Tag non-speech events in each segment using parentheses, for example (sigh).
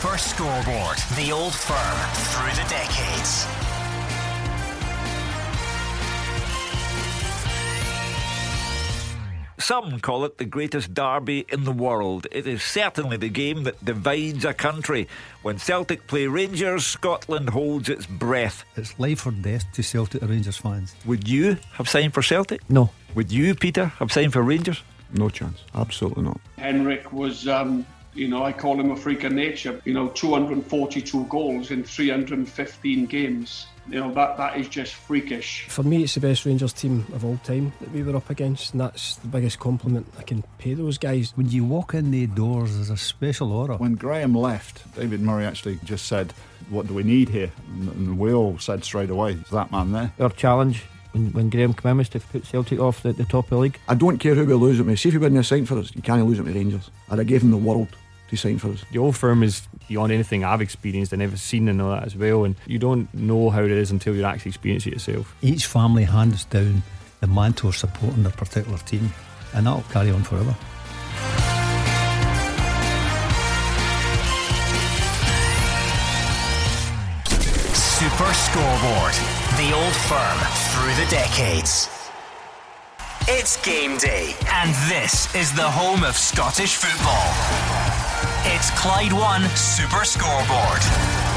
Super Scoreboard, the old firm through the decades. Some call it the greatest derby in the world. It is certainly the game that divides a country. When Celtic play Rangers, Scotland holds its breath. It's life or death to Celtic Rangers fans. Would you have signed for Celtic? No. Would you, Peter, have signed for Rangers? No chance. Absolutely not. Henrik was, um, you know, I call him a freak of nature. You know, 242 goals in 315 games. You know, that, that is just freakish. For me, it's the best Rangers team of all time that we were up against, and that's the biggest compliment I can pay those guys. When you walk in the doors, there's a special aura. When Graham left, David Murray actually just said, What do we need here? And we all said straight away, Is that man there? Our challenge when, when Graham came in to put Celtic off the, the top of the league. I don't care who we lose it me. See if he wouldn't have signed for us, you can't lose it with Rangers. I'd have gave him the world to sign for us. The old firm is beyond anything I've experienced and ever seen and all that as well. And you don't know how it is until you actually experience it yourself. Each family hands down the mantle of supporting their particular team, and that'll carry on forever. Super Scoreboard, the old firm through the decades. It's game day, and this is the home of Scottish football. It's Clyde One Super Scoreboard.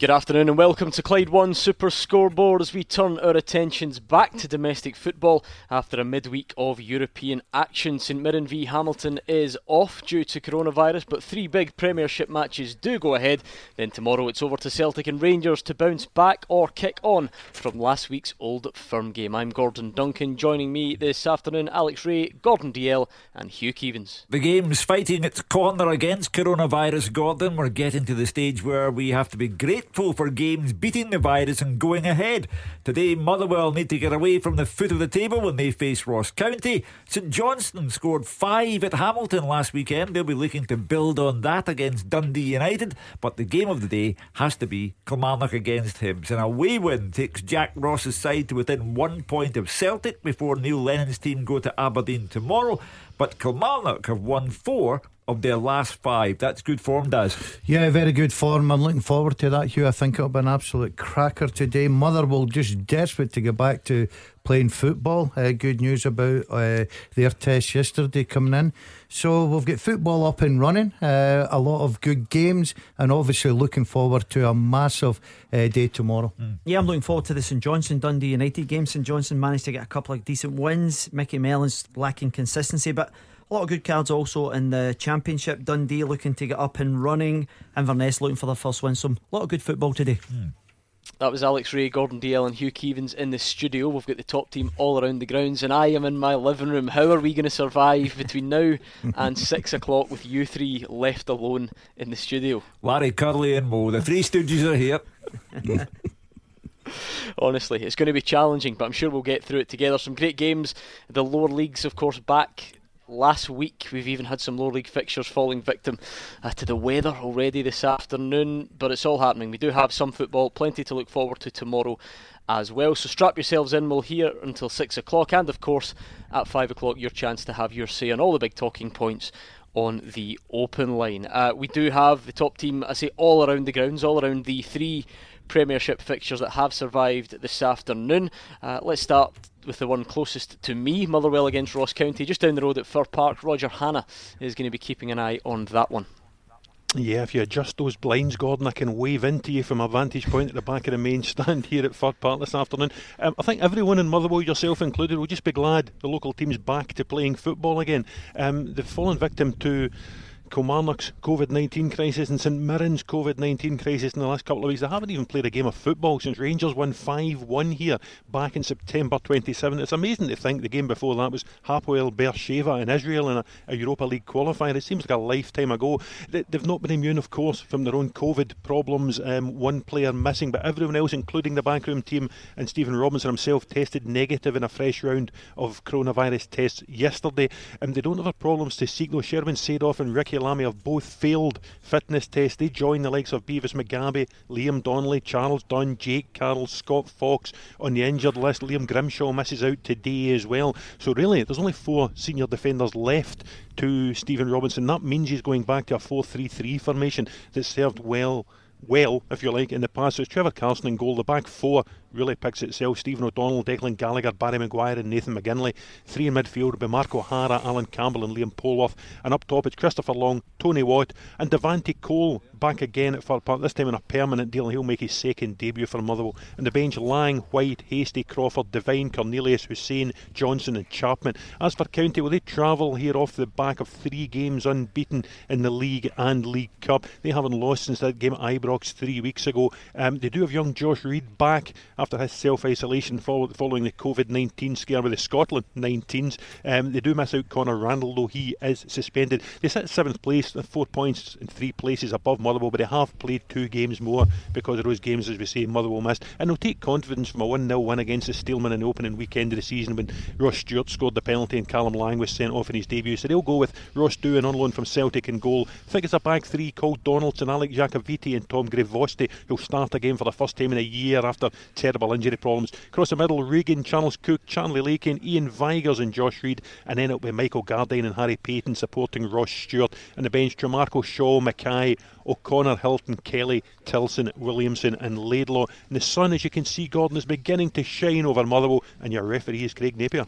Good afternoon and welcome to Clyde One Super Scoreboard as we turn our attentions back to domestic football after a midweek of European action. St Mirren v Hamilton is off due to coronavirus, but three big Premiership matches do go ahead. Then tomorrow it's over to Celtic and Rangers to bounce back or kick on from last week's Old Firm game. I'm Gordon Duncan. Joining me this afternoon, Alex Ray, Gordon Dalziel, and Hugh Keevins. The game's fighting its corner against coronavirus, Gordon. We're getting to the stage where we have to be grateful for games beating the virus and going ahead. Today, Motherwell need to get away from the foot of the table when they face Ross County. St Johnstone scored five at Hamilton last weekend. They'll be looking to build on that against Dundee United. But the game of the day has to be Kilmarnock against Hibs. And a away win takes Jack Ross's side to within one point of Celtic before Neil Lennon's team go to Aberdeen tomorrow. But Kilmarnock have won four of their last five. That's good form, Daz. Yeah, very good form. I'm looking forward to that, Hugh. I think it'll be an absolute cracker today. Motherwell just desperate to get back to playing football. Uh, good news about uh, their test yesterday coming in. So we've got football up and running, uh, a lot of good games, and obviously looking forward to a massive uh, day tomorrow. Mm. Yeah, I'm looking forward to the St Johnstone Dundee United game. St Johnstone managed to get a couple of decent wins. Micky Mellon's lacking consistency, but a lot of good cards also in the Championship. Dundee looking to get up and running. Inverness looking for their first win. So, a lot of good football today. Mm. That was Alex Ray, Gordon Dalziel, and Hugh Keevins in the studio. We've got the top team all around the grounds, and I am in my living room. How are we going to survive between now and (laughs) six o'clock with you three left alone in the studio? Larry Curly, and Mo, the three stooges are here. (laughs) Honestly, it's going to be challenging, but I'm sure we'll get through it together. Some great games. The lower leagues, of course, back last week. We've even had some lower league fixtures falling victim uh, to the weather already this afternoon, but it's all happening. We do have some football, plenty to look forward to tomorrow as well. So strap yourselves in. We'll hear until six o'clock, and of course, at five o'clock, your chance to have your say on all the big talking points on the open line. Uh, we do have the top team, I say, all around the grounds, all around the three Premiership fixtures that have survived this afternoon. Uh, let's start with the one closest to me, Motherwell against Ross County, just down the road at Fir Park. Roger Hannah is going to be keeping an eye on that one. Yeah, if you adjust those blinds, Gordon, I can wave into you from a vantage point at the back of the main stand (laughs) here at Fir Park this afternoon. Um, I think everyone in Motherwell, yourself included, will just be glad the local team's back to playing football again. Um, they've fallen victim to Kilmarnock's COVID 19 crisis and St Mirren's COVID 19 crisis in the last couple of weeks. They haven't even played a game of football since Rangers won 5 1 here back in September 27. It's amazing to think the game before that was Hapoel Beersheva in Israel in a, a, Europa League qualifier. It seems like a lifetime ago. They, have not been immune, of course, from their own COVID problems. Um, one player missing, but everyone else, including the backroom team and Stephen Robinson himself, tested negative in a fresh round of coronavirus tests yesterday. And they don't have problems to seek, though. Sherwin Seedorf and Ricky Lamie have both failed fitness tests. They join the likes of Bevis Mugabi, Liam Donnelly, Charles Dunne, Jake Carroll, Scott Fox on the injured list. Liam Grimshaw misses out today as well. So really, there's only four senior defenders left to Stephen Robinson. That means he's going back to a 4-3-3 formation that served well well, if you like, in the past. It's Trevor Carson in goal. The back four really picks itself. Stephen O'Donnell, Declan Gallagher, Barry Maguire, and Nathan McGinley. Three in midfield be Mark O'Hara, Alan Campbell, and Liam Polworth. And up top it's Christopher Long, Tony Watt, and Devante Cole back again at Fir Park, this time on a permanent deal. He'll make his second debut for Motherwell. And the bench Lang, White, Hastie, Crawford, Devine, Cornelius, Hussein, Johnson, and Chapman. As for County, will they travel here off the back of three games unbeaten in the League and League Cup? They haven't lost since that game at Ibrox three weeks ago. Um, they do have young Josh Reid back after his self isolation following the COVID 19 scare with the Scotland 19s. Um, they do miss out Connor Randall, though he is suspended. They sit seventh place, four points in three places above Motherwell, but they have played two games more because of those games, as we say, Motherwell missed. And they'll take confidence from a 1 0 win against the Steelmen in the opening weekend of the season when Ross Stewart scored the penalty and Callum Lang was sent off in his debut. So they'll go with Ross Doohan on loan from Celtic in goal. I think it's a back three Coll Donaldson, Alec Iacovitti, and Tom Grivosti who'll start again for the first time in a year after terrible injury problems. Across the middle, Regan, Charles Cook, Charlie Lakin, Ian Vigurs, and Josh Reid. And then it'll be Michael Gardyne and Harry Paton supporting Ross Stewart. And the bench, Tremarco, Shaw, Mackay, O'Connor, Hilton, Kelly, Tillson, Williamson, and Laidlaw. And the sun, as you can see, Gordon, is beginning to shine over Motherwell, and your referee is Craig Napier.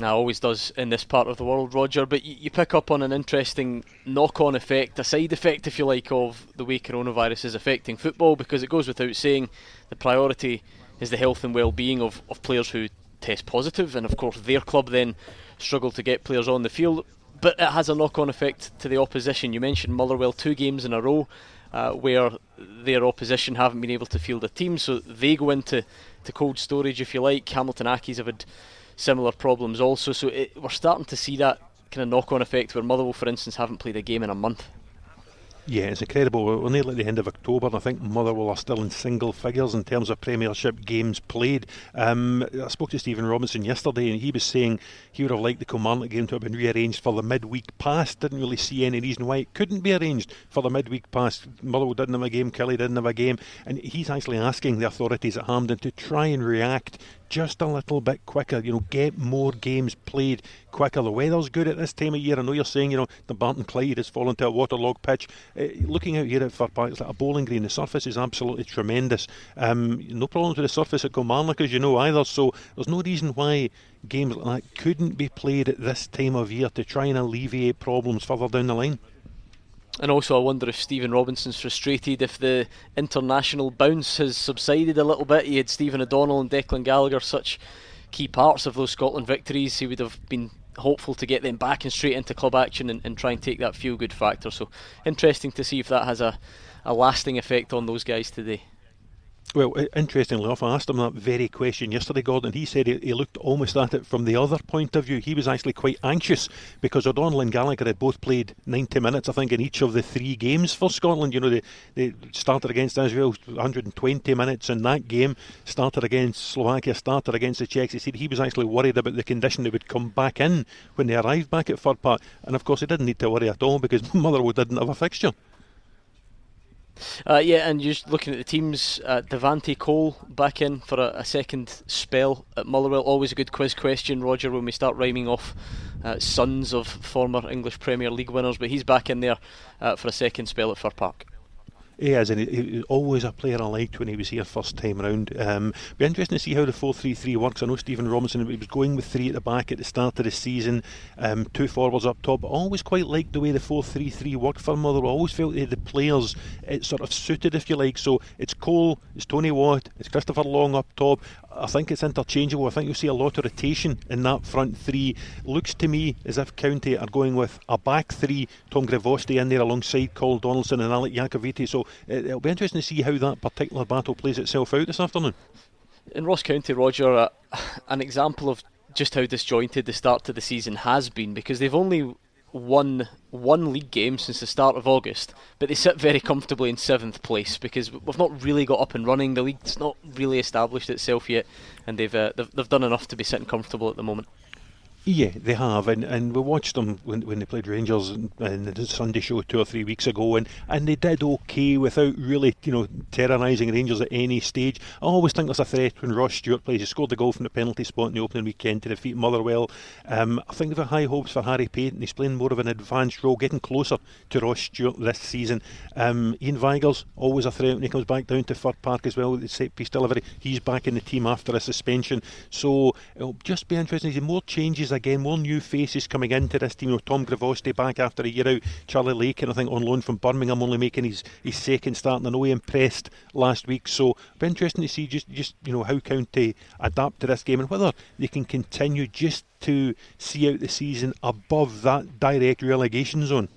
Now, always does in this part of the world, Roger. But you, you pick up on an interesting knock-on effect, a side effect, if you like, of the way coronavirus is affecting football, because it goes without saying the priority is the health and well-being of, of players who test positive, and of course their club then struggle to get players on the field. But it has a knock-on effect to the opposition. You mentioned Motherwell two games in a row uh, where their opposition haven't been able to field a team, so they go into to cold storage, if you like. Hamilton Accies have had similar problems also. So it, we're starting to see that kind of knock-on effect where Motherwell, for instance, haven't played a game in a month. Yeah, it's incredible. We're nearly at the end of October, and I think Motherwell are still in single figures in terms of Premiership games played. Um, I spoke to Stephen Robinson yesterday, and he was saying he would have liked the Kilmarnock game to have been rearranged for the midweek pass. Didn't really see any reason why it couldn't be arranged for the midweek pass. Motherwell didn't have a game, Killie didn't have a game, and he's actually asking the authorities at Hampden to try and react just a little bit quicker. You know, get more games played quicker. The weather's good at this time of year. I know you're saying, you know, the Barton Clyde has fallen to a waterlogged pitch. Uh, looking out here at Fir Park, it's like a bowling green. The surface is absolutely tremendous. Um, no problems with the surface at Kilmarnock, as you know, either. So there's no reason why games like that couldn't be played at this time of year to try and alleviate problems further down the line. And also, I wonder if Stephen Robinson's frustrated if the international bounce has subsided a little bit. He had Stephen O'Donnell and Declan Gallagher, such key parts of those Scotland victories. He would have been hopeful to get them back and straight into club action and, and try and take that feel good factor. So, interesting to see if that has a, a lasting effect on those guys today. Well, interestingly enough, I asked him that very question yesterday, Gordon. He said he, he, looked almost at it from the other point of view. He was actually quite anxious because O'Donnell and Gallagher had both played 90 minutes, I think, in each of the three games for Scotland. You know, they, they started against Israel 120 minutes in that game, started against Slovakia, started against the Czechs. He said he was actually worried about the condition they would come back in when they arrived back at Fir Park. And of course, he didn't need to worry at all because (laughs) Motherwell didn't have a fixture. Uh, yeah, and just looking at the teams, uh, Devante Cole back in for a, a, second spell at Motherwell. Always a good quiz question, Roger, when we start rhyming off uh, sons of former English Premier League winners. But he's back in there uh, for a second spell at Fir Park. He is, and he, he was always a player I liked when he was here first time around. Um, be interesting to see how the 4 3 3 works. I know Stephen Robinson he was going with three at the back at the start of the season, um, two forwards up top. But always quite liked the way the 4 3 3 worked for Motherwell. Always felt the players it sort of suited, if you like. So it's Cole, it's Tony Watt, it's Christopher Long up top. I think it's interchangeable. I think you'll see a lot of rotation in that front three. Looks to me as if County are going with a back three, Tom Grivosti in there alongside Coll Donaldson and Alec Iacovitti. So it'll be interesting to see how that particular battle plays itself out this afternoon. In Ross County, Roger, uh, an example of just how disjointed the start to the season has been because they've only won one league game since the start of August, but they sit very comfortably in seventh place because we've not really got up and running. The league's not really established itself yet, and they've uh, they've, they've done enough to be sitting comfortable at the moment. Yeah, they have, and, and we watched them when, when they played Rangers in, the Sunday show two or three weeks ago, and, and they did okay without really, you know, terrorising Rangers at any stage. I always think there's a threat when Ross Stewart plays. He scored the goal from the penalty spot in the opening weekend to defeat Motherwell. Um, I think they've high hopes for Harry Paton. He's playing more of an advanced role, getting closer to Ross Stewart this season. Um, Ian Vigurs always a threat when he comes back down to Fir Park as well with the set piece delivery. He's back in the team after a suspension, so it'll just be interesting. There's more changes again, more new faces coming into this team. You know, Tom Grivosti back after a year out, Charlie Lakin, I think, on loan from Birmingham, only making his, his second start. And I know he impressed last week, so it'll be interesting to see just, just you know how County adapt to this game and whether they can continue just to see out the season above that direct relegation zone.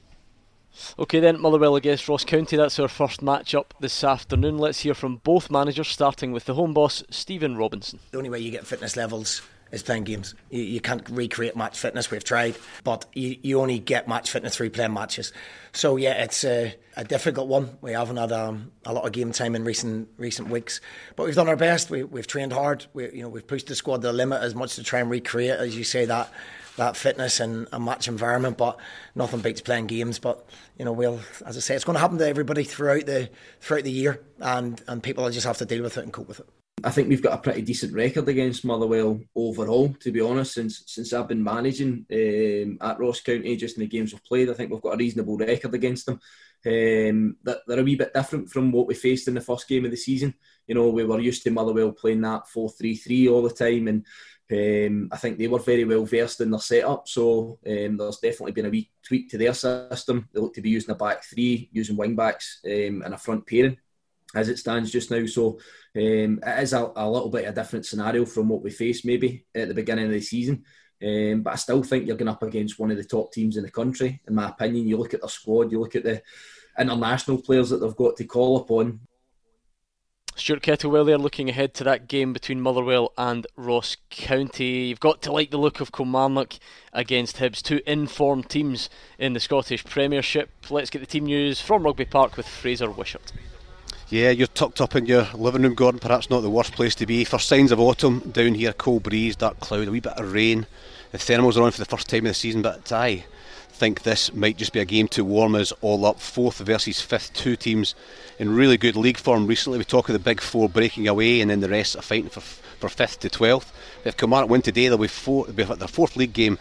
Okay, then Motherwell against Ross County. That's our first match-up this afternoon. Let's hear from both managers, starting with the home boss, Stephen Robinson. The only way you get fitness levels is playing games. You, you can't recreate match fitness. We've tried, but you, you only get match fitness through playing matches. So yeah, it's a, a difficult one. We haven't had um, a lot of game time in recent recent weeks, but we've done our best. We, we've trained hard. We, you know, we've pushed the squad to the limit as much to try and recreate, as you say, that that fitness and a match environment. But nothing beats playing games. But you know, we'll, as I say, it's going to happen to everybody throughout the throughout the year, and and people will just have to deal with it and cope with it. I think we've got a pretty decent record against Motherwell overall, to be honest, since since I've been managing um, at Ross County, just in the games we've played. I think we've got a reasonable record against them. Um, that they're a wee bit different from what we faced in the first game of the season. You know, we were used to Motherwell playing that 4 3 3 all the time, and um, I think they were very well versed in their setup. So um, there's definitely been a wee tweak to their system. They look to be using a back three, using wing backs, um, and a front pairing as it stands just now. So um, it is a, a, little bit of a different scenario from what we faced maybe at the beginning of the season. Um, but I still think you're going up against one of the top teams in the country, in my opinion. You look at their squad, you look at the international players that they've got to call upon. Stuart Kettlewell there looking ahead to that game between Motherwell and Ross County. You've got to like the look of Kilmarnock against Hibs, two informed teams in the Scottish Premiership. Let's get the team news from Rugby Park with Fraser Wishart. Yeah, you're tucked up in your living room, Gordon. Perhaps not the worst place to be. For signs of autumn down here, cold breeze, dark cloud, a wee bit of rain. The thermals are on for the first time of the season, but I think this might just be a game to warm us all up. Fourth versus fifth, two teams in really good league form recently. We talk of the big four breaking away, and then the rest are fighting for for fifth to twelfth. If Kilmarnock win today, they'll be, four, they'll be their fourth league game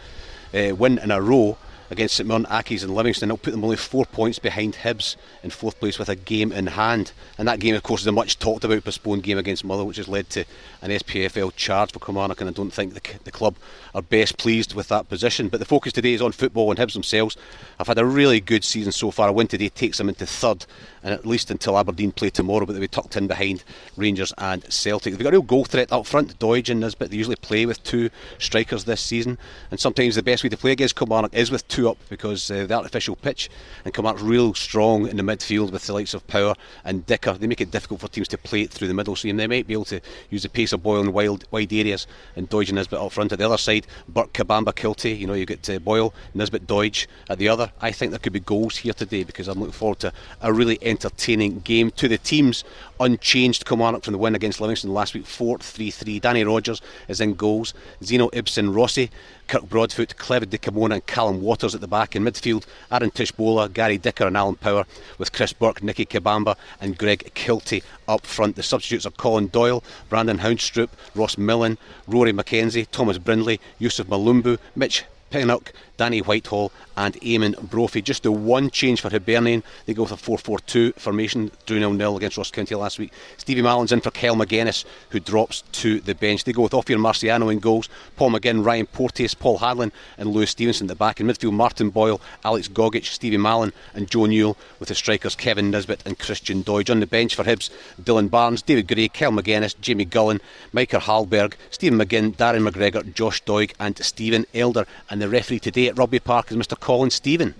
uh, win in a row against St Mirren, Accies and Livingston. It'll put them only four points behind Hibs in fourth place with a game in hand. And that game, of course, is a much talked about postponed game against Mother, which has led to an SPFL charge for Kilmarnock. And I don't think the, the club are best pleased with that position. But the focus today is on football and Hibs themselves. I've had a really good season so far. A win today takes them into third, and at least until Aberdeen play tomorrow, but they'll be tucked in behind Rangers and Celtic. They've got a real goal threat up front. Doidge and Nisbet, they usually play with two strikers this season, and sometimes the best way to play against Kilmarnock is with two up because uh, the artificial pitch, and Kilmarnock's real strong in the midfield with the likes of Power and Dicker. They make it difficult for teams to play it through the middle, so they might be able to use the pace of Boyle in wild, wide areas and Doidge and Nisbet up front. At the other side, Burke, Kabamba, Kiltie, you know, you get uh, Boyle, Nisbet, Doidge at the other. I think there could be goals here today because I'm looking forward to a really entertaining game. To the teams unchanged Kilmarnock from the win against Livingston last week, 4 3 3. Danny Rogers is in goals. Zeno Ibsen Rossi, Kirk Broadfoot, Clevid Dikamona, and Callum Waters at the back. In midfield, Aaron Tshibola, Gary Dicker, and Alan Power, with Chris Burke, Nicky Kabamba, and Greg Kiltie up front. The substitutes are Colin Doyle, Brandon Haunstrup, Ross Millen, Rory McKenzie, Thomas Brindley, Youssouf Mulumbu, Mitch Pinnock, Danny Whitehall, and Eamon Brophy. Just the one change for Hibernian. They go with a 4 4 2 formation, drew 0 0 against Ross County last week. Stevie Mallan's in for Kyle Magennis, who drops to the bench. They go with Ophir Marciano in goals, Paul McGinn, Ryan Porteous, Paul Hanlon, and Lewis Stevenson at the back. In midfield, Martin Boyle, Alex Gogic, Stevie Mallon, and Joe Newell, with the strikers Kevin Nisbet and Christian Doidge. On the bench for Hibs, Dylan Barnes, David Gray, Kyle Magennis, Jamie Gullan, Micah Hallberg, Stephen McGinn, Darren McGregor, Josh Doig, and Stephen Elder. And the referee today at Rugby Park is Mr. Colin Stephen.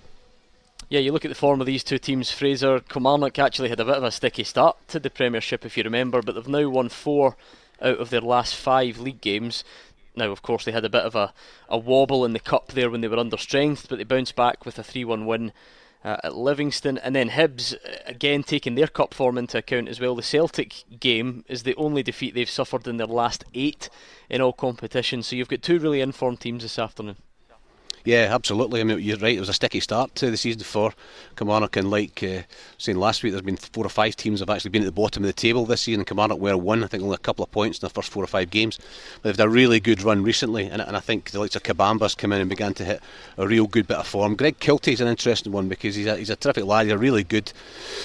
Yeah, you look at the form of these two teams. Fraser, Kilmarnock actually had a bit of a sticky start to the Premiership, if you remember, but they've now won four out of their last five league games. Now, of course, they had a bit of a, a wobble in the cup there when they were under strength, but they bounced back with a 3 1 win uh, at Livingston, and then Hibs uh, again taking their cup form into account as well. The Celtic game is the only defeat they've suffered in their last eight in all competitions. So you've got two really informed teams this afternoon. Yeah, absolutely. I mean, you're right. It was a sticky start to the season for Kilmarnock, and like uh, saying last week, there's been four or five teams have actually been at the bottom of the table this season. Kilmarnock were one, I think, only a couple of points in the first four or five games. But they've had a really good run recently, and, and I think the likes of Kabamba's come in and began to hit a real good bit of form. Greg Kiltie's an interesting one because he's a, he's a terrific lad. He's a really good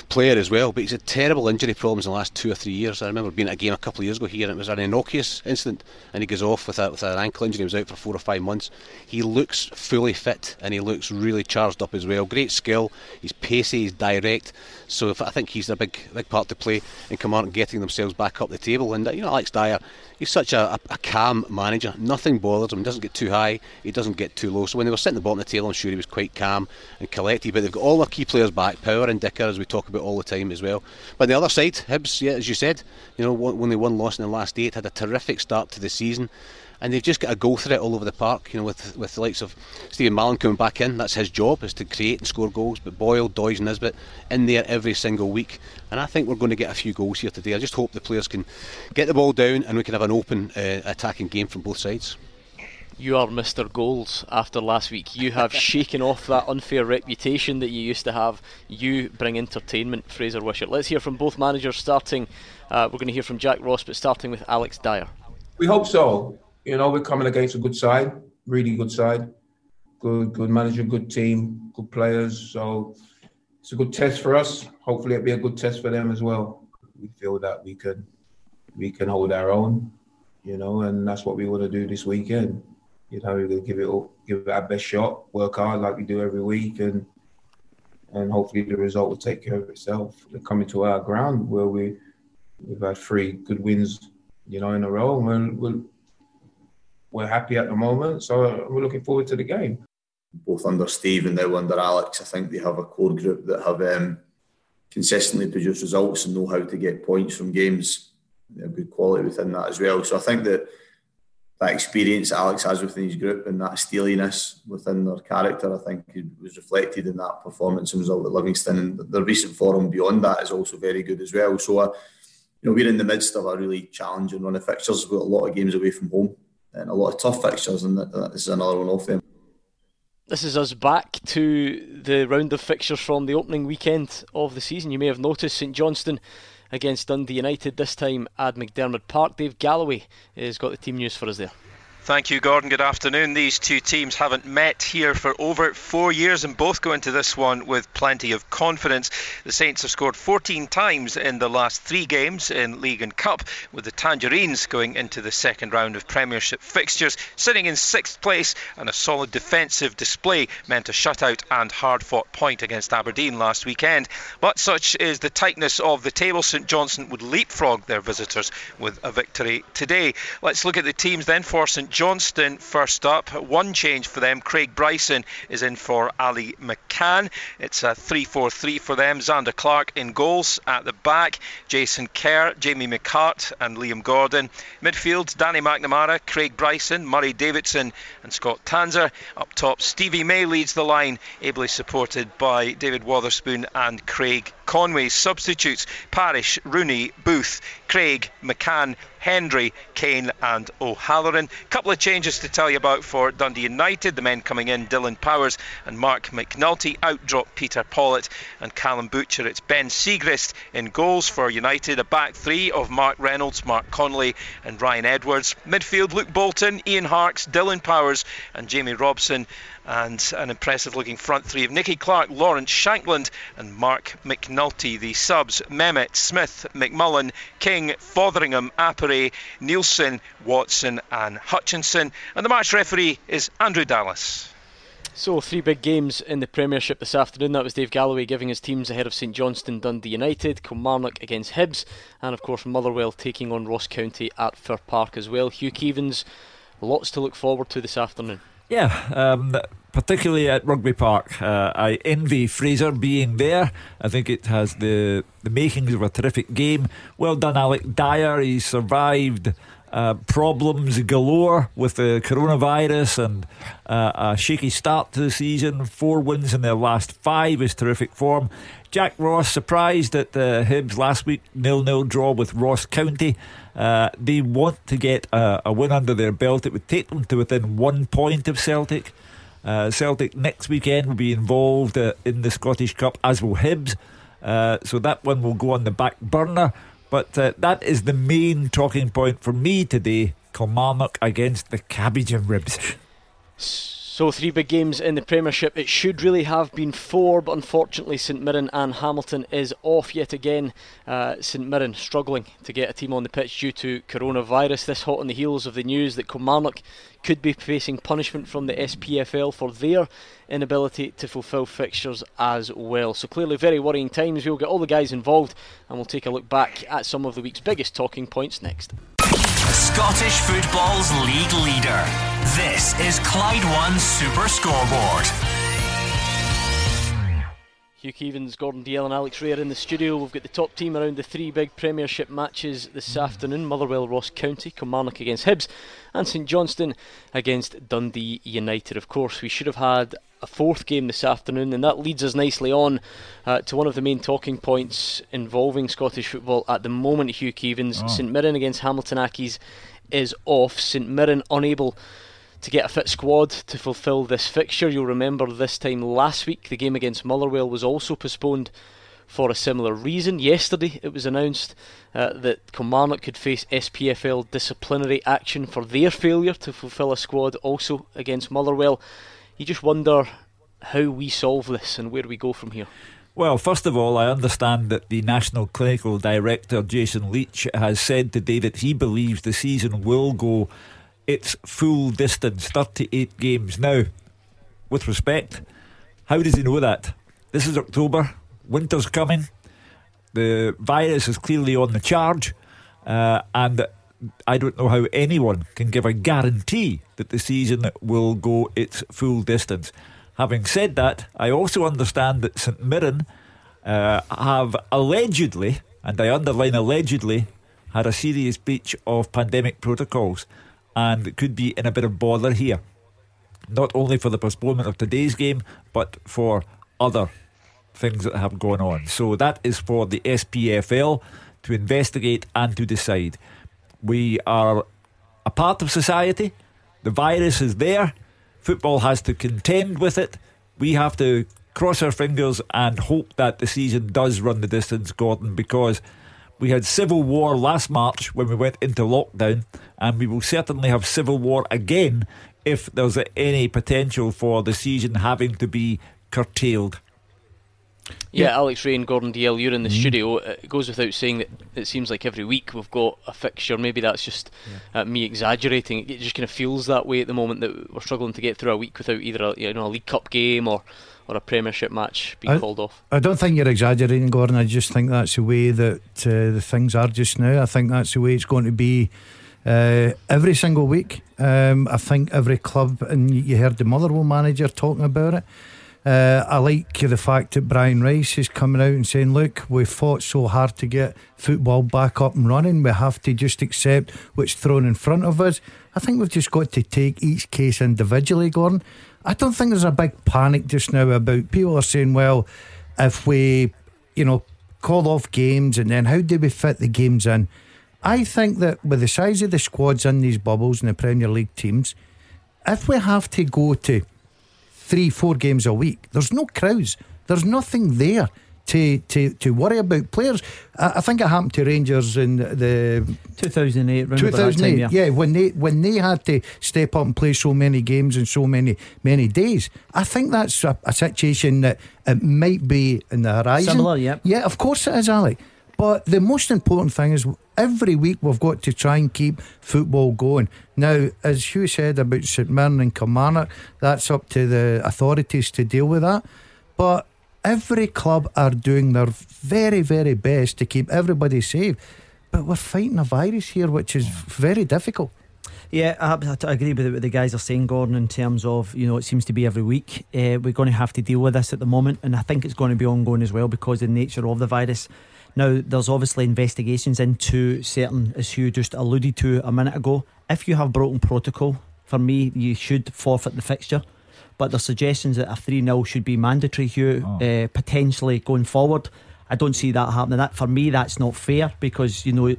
player as well, but he's had terrible injury problems in the last two or three years. I remember being at a game a couple of years ago here, and it was an innocuous incident, and he goes off with, a, with an ankle injury. He was out for four or five months. He looks fully fit. And he looks really charged up as well. Great skill. He's pacey. He's direct. So I think he's a big big part to play in Kilmarnock getting themselves back up the table. And uh, you know, Alex Dyer, he's such a, a, a, calm manager. Nothing bothers him. He doesn't get too high. He doesn't get too low. So when they were sitting at the bottom of the table, I'm sure he was quite calm and collected. But they've got all their key players back, Power and Dicker, as we talk about all the time as well. But the other side, Hibs, yeah, as you said, you know, when they won, lost in the last eight, had a terrific start to the season and they've just got a goal threat all over the park. You know, with with the likes of Stephen Mallan coming back in, that's his job is to create and score goals. But Boyle, Doidge, and Nisbet in there every single week, and I think we're going to get a few goals here today. I just hope the players can get the ball down and we can have an open uh, attacking game from both sides. You are Mr. Goals after last week. You have (laughs) shaken off that unfair reputation that you used to have. You bring entertainment, Fraser Wishart. Let's hear from both managers starting. Uh, we're going to hear from Jack Ross, but starting with Alex Dyer. We hope so. You know, we're coming against a good side, really good side. Good, good manager, good team, good players. So it's a good test for us. Hopefully, it'll be a good test for them as well. We feel that we can, we can hold our own, you know, and that's what we want to do this weekend. You know, we're gonna give it all, give it our best shot, work hard like we do every week, and and hopefully the result will take care of itself. They're coming to our ground where we we've had three good wins, you know, in a row, and we'll we're happy at the moment. So we're looking forward to the game. Both under Steve and now under Alex, I think they have a core group that have um, consistently produced results and know how to get points from games. They have good quality within that as well. So I think that that experience Alex has within his group and that steeliness within their character, I think, was reflected in that performance and result at Livingston. And the recent form beyond that is also very good as well. So, uh, you know, we're in the midst of a really challenging run of fixtures. We've got a lot of games away from home and a lot of tough fixtures, and this is another one off them. This is us back to the round of fixtures from the opening weekend of the season. You may have noticed St Johnstone against Dundee United, this time at McDiarmid Park. Dave Galloway has got the team news for us there. Thank you, Gordon. Good afternoon. These two teams haven't met here for over four years and both go into this one with plenty of confidence. The Saints have scored 14 times in the last three games in League and Cup, with the Tangerines going into the second round of Premiership fixtures, sitting in sixth place, and a solid defensive display meant a shutout and hard fought point against Aberdeen last weekend. But such is the tightness of the table, St Johnstone would leapfrog their visitors with a victory today. Let's look at the teams then for St Johnstone first up. One change for them. Craig Bryson is in for Ali McCann. It's a 3 4 3 for them. Zander Clark in goals at the back. Jason Kerr, Jamie McCart, and Liam Gordon. Midfield Danny McNamara, Craig Bryson, Murray Davidson, and Scott Tanser. Up top, Stevie May leads the line, ably supported by David Wotherspoon and Craig Conway. Substitutes Parish, Rooney, Booth, Craig, McCann, Hendry, Kane, and O'Halloran. A Couple of changes to tell you about for Dundee United. The men coming in, Dylan Powers and Mark McNulty. Out drop Peter Pawlett and Callum Butcher. It's Ben Siegrist in goals for United. A back three of Mark Reynolds, Mark Connolly, and Ryan Edwards. Midfield, Luke Bolton, Ian Harkes, Dylan Powers, and Jamie Robson and an impressive looking front three of Nicky Clark, Lawrence Shankland, and Mark McNulty. The subs Mehmet, Smith, McMullen, King, Fotheringham, Appere, Nielsen, Watson, and Hutchinson. And the match referee is Andrew Dallas. So, three big games in the Premiership this afternoon. That was Dave Galloway giving his teams ahead of St Johnstone, Dundee United, Kilmarnock against Hibs, and of course Motherwell taking on Ross County at Fir Park as well. Hugh Keevins, lots to look forward to this afternoon. Yeah, um, particularly at Rugby Park. Uh, I envy Fraser being there. I think it has the, the makings of a terrific game. Well done, Alec Dyer. He survived uh, problems galore with the coronavirus and uh, a shaky start to the season. Four wins in their last five is terrific form. Jack Ross surprised at the Hibs last week nil nil draw with Ross County. Uh, they want to get a, a, win under their belt. It would take them to within one point of Celtic. Uh, Celtic next weekend will be involved uh, in the Scottish Cup, as will Hibs. Uh, so that one will go on the back burner. But uh, that is the main talking point for me today. Kilmarnock against the Cabbage and Ribs. So, three big games in the Premiership. It should really have been four, but unfortunately, St Mirren and Hamilton is off yet again. Uh, St Mirren struggling to get a team on the pitch due to coronavirus. This hot on the heels of the news that Kilmarnock could be facing punishment from the SPFL for their inability to fulfil fixtures as well. So, clearly, very worrying times. We'll get all the guys involved and we'll take a look back at some of the week's biggest talking points next. Scottish football's league leader. This is Clyde One Super Scoreboard. Hugh Keevins, Gordon Dalziel, and Alex Ray are in the studio. We've got the top team around the three big Premiership matches this afternoon Motherwell, Ross County, Kilmarnock against Hibs, and St Johnstone against Dundee United. Of course, we should have had a fourth game this afternoon, and that leads us nicely on uh, to one of the main talking points involving Scottish football at the moment. Hugh Keevins, oh. St Mirren against Hamilton Accies is off. St Mirren unable to get a fit squad to fulfil this fixture. You'll remember this time last week the game against Motherwell was also postponed for a similar reason. Yesterday it was announced uh, that Kilmarnock could face SPFL disciplinary action for their failure to fulfil a squad also against Motherwell. You just wonder how we solve this and where we go from here. Well, first of all, I understand that the National Clinical Director, Jason Leitch, has said today that he believes the season will go its full distance 38 games. Now, with respect, how does he know that? This is October, winter's coming, the virus is clearly on the charge, uh, and I don't know how anyone can give a guarantee that the season will go its full distance. Having said that, I also understand that St Mirren uh, have allegedly, and I underline allegedly, had a serious breach of pandemic protocols and could be in a bit of bother here. Not only for the postponement of today's game, but for other things that have gone on. So that is for the SPFL to investigate and to decide. We are a part of society. The virus is there. Football has to contend with it. We have to cross our fingers and hope that the season does run the distance, Gordon, because we had civil war last March when we went into lockdown, and we will certainly have civil war again if there's any potential for the season having to be curtailed. Yeah, yeah, Alex Ray and Gordon Dalziel, you're in the mm. studio. It goes without saying that it seems like every week we've got a fixture. Maybe that's just yeah. uh, me exaggerating. It just kind of feels that way at the moment that we're struggling to get through a week without either a, you know a League Cup game or or a Premiership match being I, called off. I don't think you're exaggerating, Gordon. I just think that's the way that uh, the things are just now. I think that's the way it's going to be. Uh, every single week, um, I think every club, and you heard the Motherwell manager talking about it. Uh, I like the fact that Brian Rice is coming out and saying, Look, we fought so hard to get football back up and running. We have to just accept what's thrown in front of us. I think we've just got to take each case individually, Gordon. I don't think there's a big panic just now about people are saying, Well, if we, you know, call off games and then how do we fit the games in? I think that with the size of the squads in these bubbles in the Premier League teams, if we have to go to three, four games a week. There's no crowds. There's nothing there to to, to worry about. Players, I, I think it happened to Rangers in the 2008. 2008, yeah. yeah. when they when they had to step up and play so many games in so many many days. I think that's a, a situation that it might be in the horizon. Similar, yeah. Yeah, of course it is, Ali. But the most important thing is every week we've got to try and keep football going. Now, as Hugh said about St Mirren and Kilmarnock, that's up to the authorities to deal with that. But every club are doing their very, very best to keep everybody safe. But we're fighting a virus here, which is very difficult. Yeah, I, I agree with what the guys are saying, Gordon, in terms of, you know, it seems to be every week. Uh, we're going to have to deal with this at the moment, and I think it's going to be ongoing as well because the nature of the virus Now, there's obviously investigations into certain, as you just alluded to a minute ago. If you have broken protocol, for me, you should forfeit the fixture. But the suggestions that a 3 0 should be mandatory, Hugh, oh. uh, potentially going forward, I don't see that happening. That For me, that's not fair because, you know,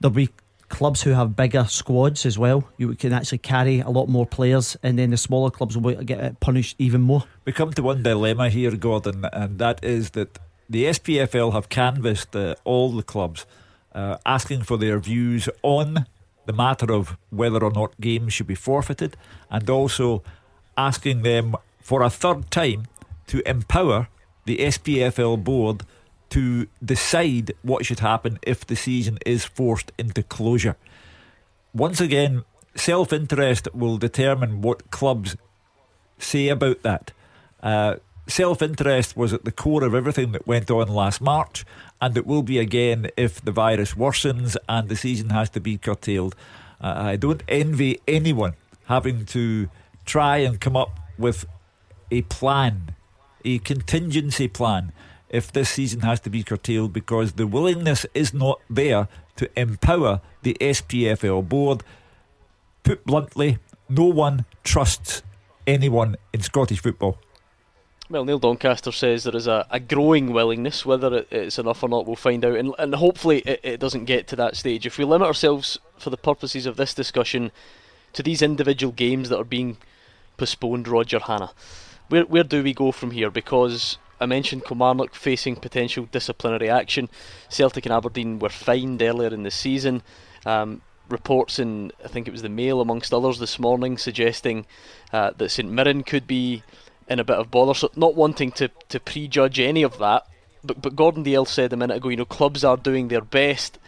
there'll be clubs who have bigger squads as well. You can actually carry a lot more players, and then the smaller clubs will get punished even more. We come to one dilemma here, Gordon, and that is that the SPFL have canvassed uh, all the clubs, uh, asking for their views on the matter of whether or not games should be forfeited, and also asking them for a third time to empower the SPFL board to decide what should happen if the season is forced into closure. Once again, self interest will determine what clubs say about that. Uh, self interest was at the core of everything that went on last March, and it will be again if the virus worsens and the season has to be curtailed. Uh, I don't envy anyone having to try and come up with a plan, a contingency plan if this season has to be curtailed because the willingness is not there to empower the SPFL board. Put bluntly, no one trusts anyone in Scottish football. Well, Neil Doncaster says there is a, a growing willingness. Whether it, it's enough or not, we'll find out. And, and hopefully, it, it doesn't get to that stage. If we limit ourselves, for the purposes of this discussion, to these individual games that are being postponed, Roger Hannah, where, where do we go from here? Because I mentioned Kilmarnock facing potential disciplinary action. Celtic and Aberdeen were fined earlier in the season. Um, reports in, I think it was the Mail, amongst others, this morning suggesting uh, that St Mirren could be in a bit of bother. So, not wanting to, to prejudge any of that, but, but Gordon Dalziel said a minute ago, you know, clubs are doing their best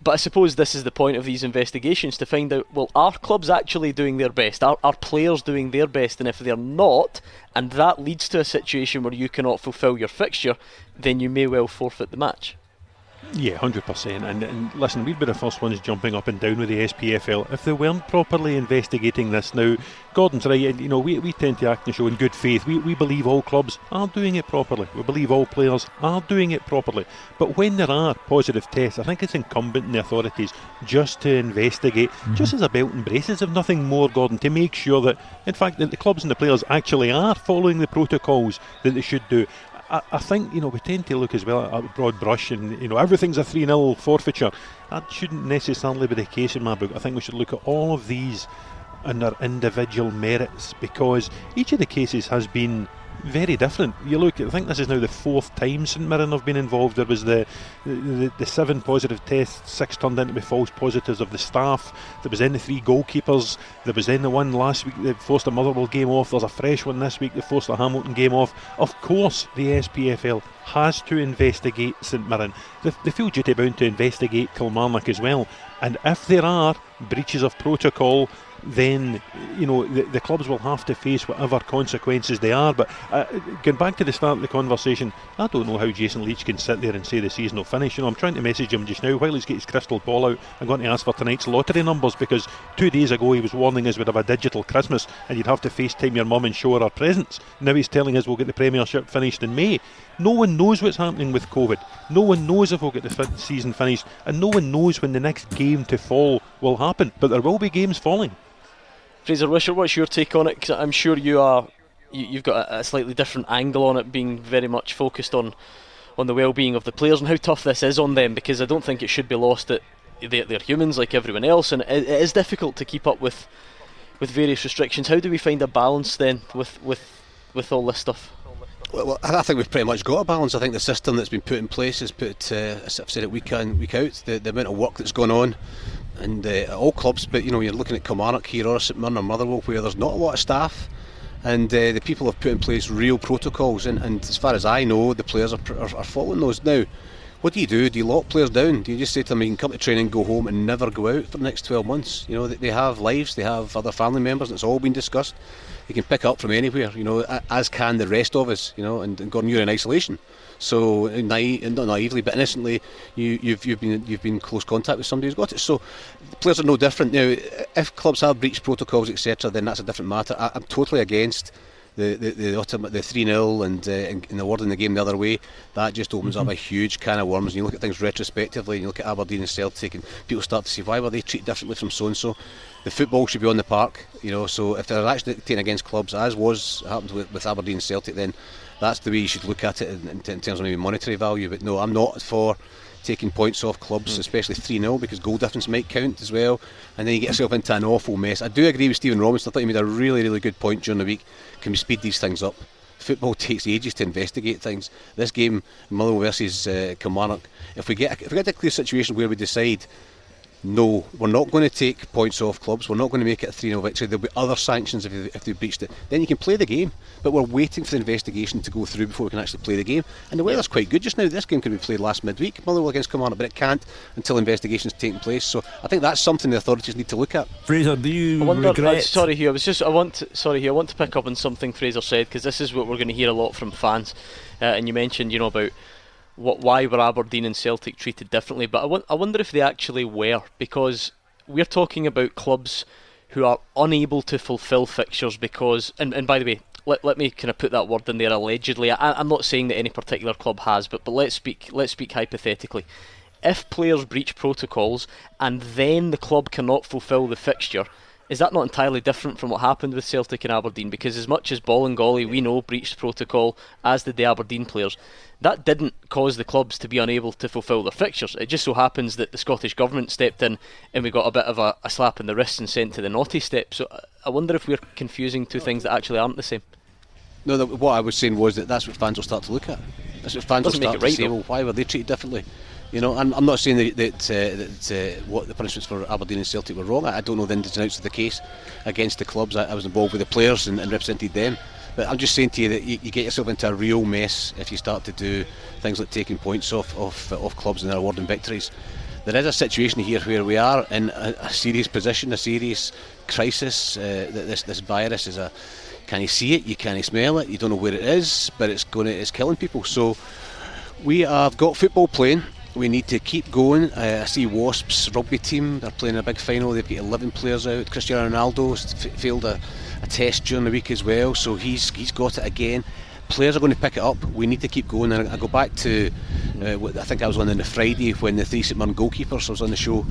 but I suppose this is the point of these investigations to find out well, are clubs actually doing their best? Are, are players doing their best? And if they're not, and that leads to a situation where you cannot fulfil your fixture, then you may well forfeit the match. Yeah, hundred percent. And, and listen, we'd be the first ones jumping up and down with the SPFL if they weren't properly investigating this. Now, Gordon's right. You know, we, we tend to act and show in good faith. We, we believe all clubs are doing it properly. We believe all players are doing it properly. But when there are positive tests, I think it's incumbent on the authorities just to investigate, mm-hmm. just as a belt and braces, if nothing more, Gordon, to make sure that, in fact, that the clubs and the players actually are following the protocols that they should do. I, I, think you know we tend to look as well at a broad brush, and you know everything's a three 0 forfeiture. That shouldn't necessarily be the case in my book. I think we should look at all of these and their individual merits because each of the cases has been very different. You look, I think this is now the fourth time St Mirren have been involved. There was the, the, the seven positive tests, six turned into false positives of the staff. There was then the three goalkeepers. There was then the one last week that forced a Motherwell game off. There's a fresh one this week that forced a Hamilton game off. Of course, the SPFL has to investigate St Mirren. They, they feel duty bound to investigate Kilmarnock as well. And if there are breaches of protocol, then you know the, the, clubs will have to face whatever consequences they are. But uh, going back to the start of the conversation, I don't know how Jason Leitch can sit there and say the season will finish. You know, I'm trying to message him just now while he's got his crystal ball out. I'm going to ask for tonight's lottery numbers because two days ago he was warning us we'd have a digital Christmas and you'd have to FaceTime your mum and show her our presents. Now he's telling us we'll get the Premiership finished in May. No one knows what's happening with COVID. No one knows if we'll get the season finished, and no one knows when the next game to fall will happen. But there will be games falling. Fraser Wishart, what's your take on it? Because I'm sure you are, you, have got a, a, slightly different angle on it, being very much focused on on the well-being of the players and how tough this is on them. Because I don't think it should be lost that they're, they're humans like everyone else, and it, it is difficult to keep up with with various restrictions. How do we find a balance then with with with all this stuff? Well, I think we've pretty much got a balance. I think the system that's been put in place has put, uh, as I've said it week in, week out, the, the amount of work that's gone on. And uh, all clubs, but you know, you're looking at Kilmarnock here or St Mirren or Motherwell where there's not a lot of staff. And uh, the people have put in place real protocols. And, and as far as I know the players are, are, are, following those. Now what do you do? Do you lock players down? Do you just say to them you can come to training go home and never go out for the next 12 months? You know they have lives. They have other family members. And it's all been discussed you can pick up from anywhere you know as can the rest of us you know and, and Gordon you're in isolation so uh, naive, uh, not naively, but innocently, you, you've you've been you've been close contact with somebody who's got it. So players are no different now. If clubs have breached protocols, etc., then that's a different matter. I, am totally against the the, the ultimate the three 0 and uh, in, in awarding the game the other way, that just opens mm-hmm. up a huge can of worms. And you look at things retrospectively, and you look at Aberdeen and Celtic, and people start to see why were they treated differently from so and so. The football should be on the park, you know. So if they're actually taking against clubs, as was happened with, with Aberdeen and Celtic, then that's the way you should look at it in, in terms of maybe monetary value. But no, I'm not for taking points off clubs, mm. especially 3 0, because goal difference might count as well. And then you get yourself into an awful mess. I do agree with Stephen Robinson. I thought he made a really, really good point during the week. Can we speed these things up? Football (laughs) takes ages to investigate things. This game, Motherwell versus uh, Kilmarnock, if we get if we get a clear situation where we decide no, we're not going to take points off clubs. We're not going to make it a 3 0 victory. There'll be other sanctions if, if they've breached it. Then you can play the game. But we're waiting for the investigation to go through before we can actually play the game. And the weather's quite good just now. This game could be played last midweek, Motherwell against Kilmarnock, but it can't until investigation's taking place. So I think that's something the authorities need to look at. Fraser, do you I wonder, regret? Uh, sorry, Hugh. I was just. I want. To, sorry, Hugh. I want to pick up on something Fraser said because this is what we're going to hear a lot from fans. Uh, and you mentioned, you know, about what why were Aberdeen and Celtic treated differently. But I, w- I wonder if they actually were because we're talking about clubs who are unable to fulfil fixtures because, and, and by the way, let, let me kind of put that word in there allegedly. I, am not saying that any particular club has, but, but let's speak let's speak hypothetically. If players breach protocols and then the club cannot fulfil the fixture, is that not entirely different from what happened with Celtic and Aberdeen? Because as much as Bolingoli we know breached protocol, as did the Aberdeen players, that didn't cause the clubs to be unable to fulfil their fixtures. It just so happens that the Scottish Government stepped in and we got a bit of a, a slap in the wrist and sent to the naughty step. So uh, I wonder if we're confusing two things that actually aren't the same. No, the, what I was saying was that that's what fans will start to look at. That's what fans Doesn't will start right to say, well, why were they treated differently? You know, I'm, I'm not saying that, that, uh, that uh, what the punishments for Aberdeen and Celtic were wrong. I, I, don't know the ins and outs of the case against the clubs. I, I was involved with the players and, and, represented them. But I'm just saying to you that you, you, get yourself into a real mess if you start to do things like taking points off off, off clubs and awarding victories. There is a situation here where we are in a, a serious position, a serious crisis. Uh, that this this virus is a can you see it? You can't smell it. You don't know where it is, but it's going to, it's killing people. So we have got football playing we need to keep going. Uh, I see Wasps rugby team, they're playing a big final, they've got 11 players out. Cristiano Ronaldo f- failed a, a, test during the week as well, so he's he's got it again. Players are going to pick it up. We need to keep going. And I, go back to, uh, I think I was on the Friday when the three St goalkeepers was on the show,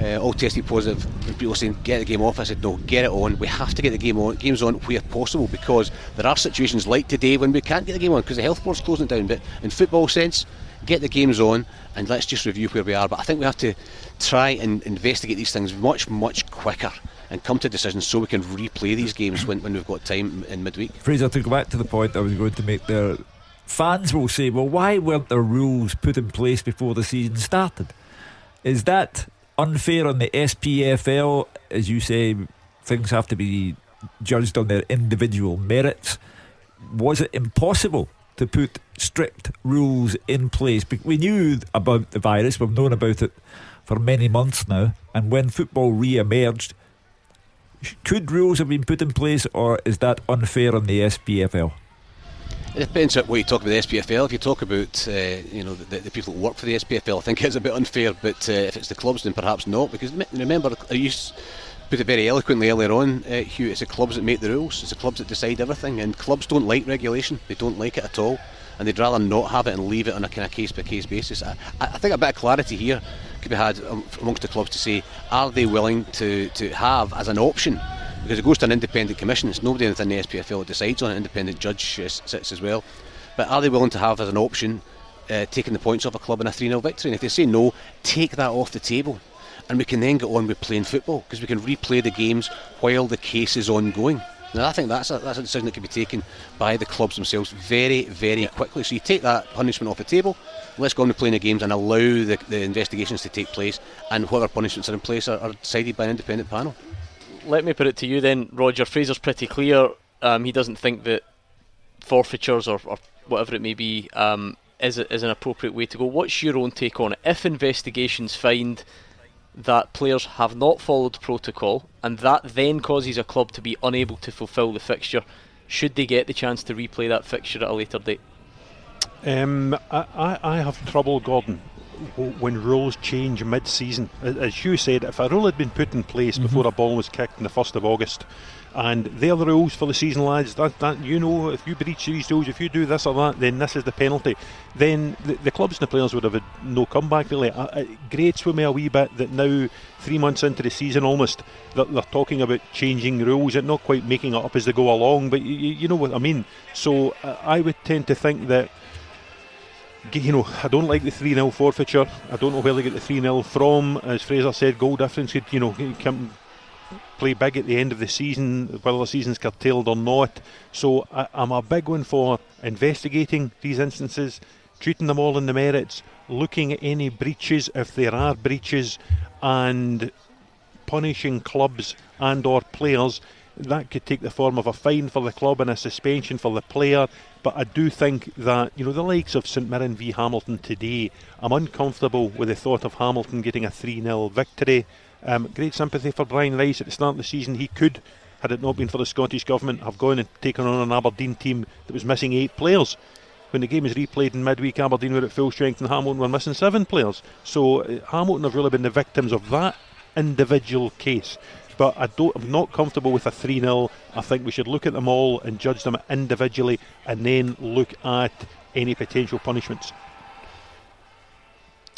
uh, all tested positive. People were saying, get the game off. I said, no, get it on. We have to get the game on. Games on where possible because there are situations like today when we can't get the game on because the health board's closing it down. But in football sense, get the games on and let's just review where we are. But I think we have to try and investigate these things much, much quicker and come to decisions so we can replay these games when, when we've got time in midweek. Fraser, to go back to the point I was going to make there, fans will say, well, why weren't there rules put in place before the season started? Is that unfair on the SPFL? As you say, things have to be judged on their individual merits. Was it impossible to put strict rules in place. We knew about the virus, we've known about it for many months now, and when football re emerged, could rules have been put in place, or is that unfair on the SPFL? It depends what you talk about the SPFL. If you talk about uh, you know the, the, people that work for the SPFL, I think it's a bit unfair. But uh, if it's the clubs, then perhaps not. Because remember, I used put it very eloquently earlier on, uh, Hugh. It's the clubs that make the rules. It's the clubs that decide everything, and clubs don't like regulation. They don't like it at all, and they'd rather not have it and leave it on a kind of case by case basis. I, I think a bit of clarity here could be had amongst the clubs to say, are they willing to, to have as an option? Because it goes to an independent commission. It's nobody within the SPFL that decides on it. An independent judge sits as well. But are they willing to have as an option uh, taking the points off a club in a 3 0 victory? And if they say no, take that off the table and we can then get on with playing football because we can replay the games while the case is ongoing. Now I think that's a, that's a decision that can be taken by the clubs themselves very, very quickly. So you take that punishment off the table, let's go on to playing the games and allow the, the investigations to take place, and whatever punishments are in place are, are, decided by an independent panel. Let me put it to you then, Roger. Fraser's pretty clear. Um, he doesn't think that forfeitures or, or whatever it may be um, is, a, is an appropriate way to go. What's your own take on it? If investigations find that players have not followed protocol, and that then causes a club to be unable to fulfil the fixture. Should they get the chance to replay that fixture at a later date? Um, I, I have trouble, Gordon, when rules change mid-season. As you said, if a rule had been put in place mm-hmm. before a ball was kicked on the first of August, and they're the rules for the season, lads. That, that you know, if you breach these rules, if you do this or that, then this is the penalty. Then the, the clubs and the players would have had no comeback really. Uh, it grates with me a wee bit that now, three months into the season, almost that they're talking about changing rules and not quite making it up as they go along. But you, you know what I mean. So uh, I would tend to think that you know, I don't like the 3 0 forfeiture. I don't know where they get the 3 0 from. As Fraser said, goal difference could, you know, come play big at the end of the season, whether the season's curtailed or not. So I, I'm a big one for investigating these instances, treating them all in the merits, looking at any breaches if there are breaches, and punishing clubs and or players. That could take the form of a fine for the club and a suspension for the player. But I do think that, you know, the likes of St Mirren v Hamilton today, I'm uncomfortable with the thought of Hamilton getting a 3 0 victory. Um, great sympathy for Brian Rice at the start of the season. He could, had it not been for the Scottish Government, have gone and taken on an Aberdeen team that was missing eight players. When the game was replayed in midweek, Aberdeen were at full strength and Hamilton were missing seven players. So uh, Hamilton have really been the victims of that individual case. But I don't, I'm not comfortable with a 3 0. I think we should look at them all and judge them individually and then look at any potential punishments.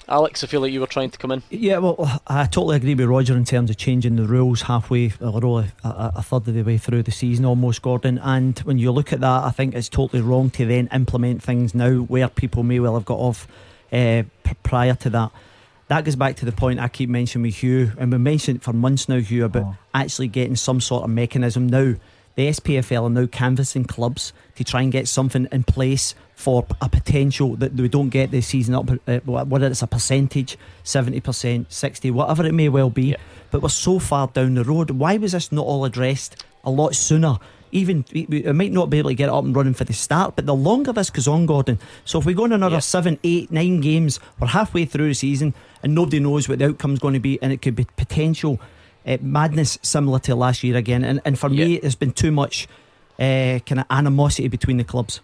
Alex, I feel like you were trying to come in. Yeah, well, I totally agree with Roger in terms of changing the rules halfway, or a, a, third of the way through the season almost, Gordon. And when you look at that, I think it's totally wrong to then implement things now where people may well have got off uh, prior to that. That goes back to the point I keep mentioning with Hugh, and we mentioned it for months now, Hugh, about oh. actually getting some sort of mechanism now. The SPFL are now canvassing clubs to try and get something in place for a potential that we don't get this season up, uh, whether it's a percentage, 70%, 60 whatever it may well be. Yeah. But we're so far down the road. Why was this not all addressed a lot sooner? Even we might not be able to get up and running for the start, but the longer this goes on, Gordon. So if we go on another yeah. seven, eight, nine games, we're halfway through the season and nobody knows what the outcome's going to be, and it could be potential uh, madness similar to last year again. And, and for yeah. me, there's been too much uh, kind of animosity between the clubs.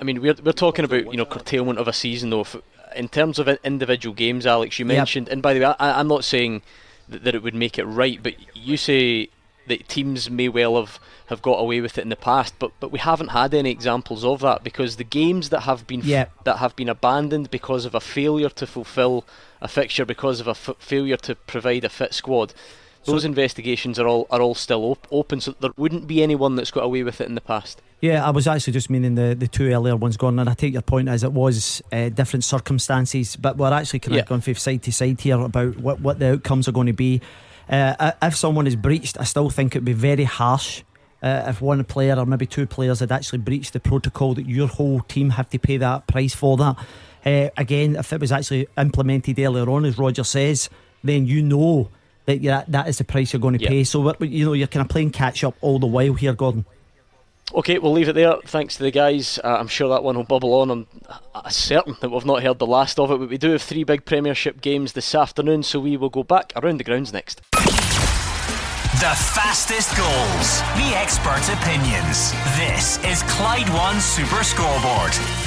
I mean, we're we're talking about you know curtailment of a season though. If, in terms of individual games, Alex, you mentioned, yep. and by the way, I, am not saying that, that, it would make it right, but you say that teams may well have, have got away with it in the past, but but we haven't had any examples of that because the games that have been yep. that have been abandoned because of a failure to fulfil a fixture, because of a f- failure to provide a fit squad, those so investigations are all are all still op- open, so there wouldn't be anyone that's got away with it in the past. Yeah, I was actually just meaning the, the two earlier ones gone, and I take your point as it was uh, different circumstances, but we're actually kind of yeah. going from side to side here about what, what the outcomes are going to be. Uh, if someone is breached, I still think it would be very harsh uh, if one player or maybe two players had actually breached the protocol that your whole team have to pay that price for that. Uh, again, if it was actually implemented earlier on, as Roger says, then you know that that, that is the price you're going to pay. So you know you're kind of playing catch up all the while here, Gordon. Okay, we'll leave it there. Thanks to the guys. Uh, I'm sure that one will bubble on. I'm uh, certain that we've not heard the last of it, but we do have three big Premiership games this afternoon, so we will go back around the grounds next. The fastest goals, the expert opinions. This is Clyde One Super Scoreboard.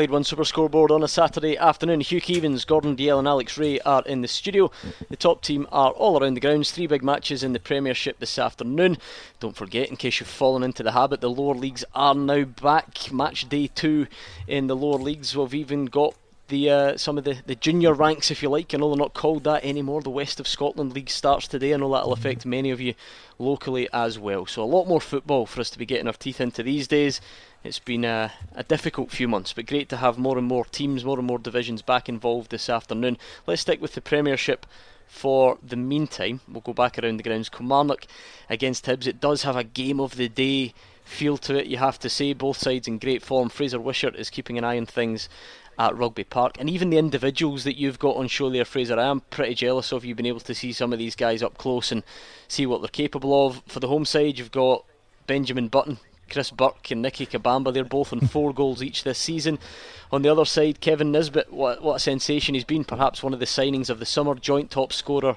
Clyde One Super Scoreboard on a Saturday afternoon. Hugh Keevins, Gordon Dalziel, and Alex Rae are in the studio. The top team are all around the grounds. Three big matches in the Premiership this afternoon. Don't forget, in case you've fallen into the habit, the lower leagues are now back. Match day two in the lower leagues. We've even got the uh, some of the, the junior ranks, if you like. I know they're not called that anymore. The West of Scotland League starts today. I know that'll affect many of you locally as well. So a lot more football for us to be getting our teeth into these days. It's been a, a, difficult few months, but great to have more and more teams, more and more divisions back involved this afternoon. Let's stick with the Premiership for the meantime. We'll go back around the grounds. Kilmarnock against Hibs. It does have a game of the day feel to it, you have to say. Both sides in great form. Fraser Wishart is keeping an eye on things at Rugby Park. And even the individuals that you've got on show there, Fraser, I am pretty jealous of you being able to see some of these guys up close and see what they're capable of. For the home side, you've got Benjamin Button Chris Burke and Nicky Kabamba. They're both on four (laughs) goals each this season. On the other side, Kevin Nisbet, what, what a sensation he's been. Perhaps one of the signings of the summer, joint top scorer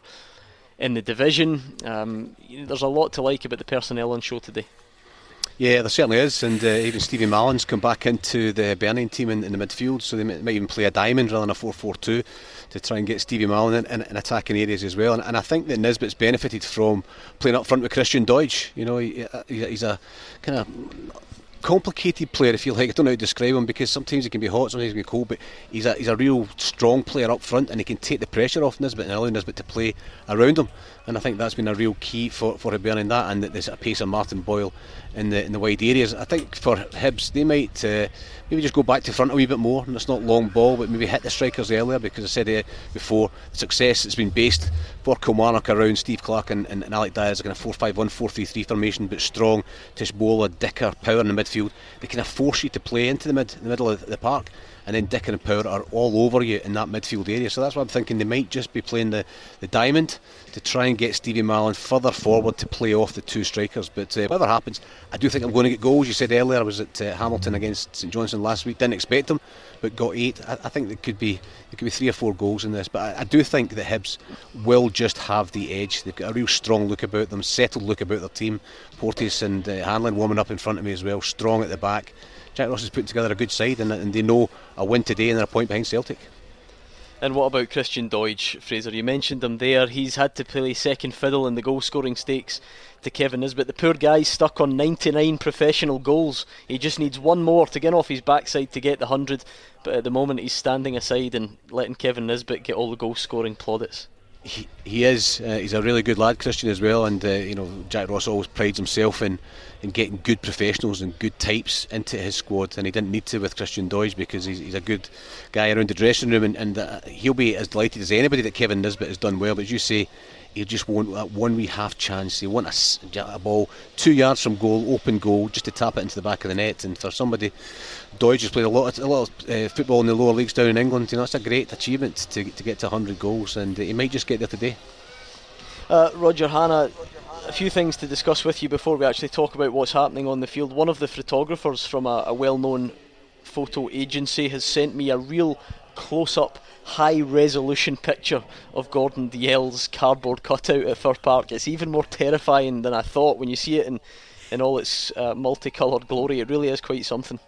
in the division. Um, there's a lot to like about the personnel on show today. Yeah, there certainly is, and uh, even Stevie Mallan's come back into the Hibernian team in, in, the midfield, so they might, even play a diamond rather than a 4-4-2 to try and get Stevie Mallan in, in, in attacking areas as well. And, and, I think that Nisbet's benefited from playing up front with Christian Doidge. You know, he, he's a kind of complicated player, if you like. I don't know how to describe him because sometimes he can be hot, sometimes he can be cold, but he's a, he's a real strong player up front and he can take the pressure off Nisbet and allow Nisbet to play around him. And I think that's been a real key for, for Hibernian that and that there's a pace of Martin Boyle in the in the wide areas. I think for Hibs, they might uh, maybe just go back to front a wee bit more and it's not long ball, but maybe hit the strikers earlier because I said uh, before, the success has been based for Kilmarnock around Steve Clarke and, and, and Alec Dyer as a kind of 4 5 1 4 3 3 formation, but strong, Tshibola, Dicker, Power in the midfield. They kind of force you to play into the mid, the middle of the park and then Dick and Power are all over you in that midfield area. So that's why I'm thinking they might just be playing the, the diamond to try and get Stevie Mallan further forward to play off the two strikers. But uh, whatever happens, I do think I'm going to get goals. You said earlier I was at uh, Hamilton against St Johnstone last week. Didn't expect them, but got eight. I, I think there could be there could be three or four goals in this. But I, I, do think that Hibs will just have the edge. They've got a real strong look about them, settled look about their team. Porteous and uh, Hanlon warming up in front of me as well, strong at the back. Jack Ross has put together a good side, and, and they know a win today and they're a point behind Celtic. And what about Christian Doidge, Fraser? You mentioned him there. He's had to play second fiddle in the goal scoring stakes to Kevin Nisbet. The poor guy's stuck on 99 professional goals. He just needs one more to get off his backside to get the 100. But at the moment, he's standing aside and letting Kevin Nisbet get all the goal scoring plaudits. He, he is. Uh, he's a really good lad, Christian, as well. And, uh, you know, Jack Ross always prides himself in in getting good professionals and good types into his squad, and he didn't need to with Christian Doidge because he's, he's a good guy around the dressing room, and, and uh, he'll be as delighted as anybody that Kevin Nisbet has done well. But as you say, he just want that one wee half chance. He want a, a, ball two yards from goal, open goal, just to tap it into the back of the net. And for somebody, Doidge has played a lot, of, a lot of uh, football in the lower leagues down in England. You know, it's a great achievement to, to get to 100 goals, and he might just get there today. Uh, Roger Hannah, a few things to discuss with you before we actually talk about what's happening on the field. One of the photographers from a, a well known photo agency has sent me a real close up, high resolution picture of Gordon Dalziel's cardboard cutout at Fir Park. It's even more terrifying than I thought when you see it in, in all its uh, multicoloured glory. It really is quite something.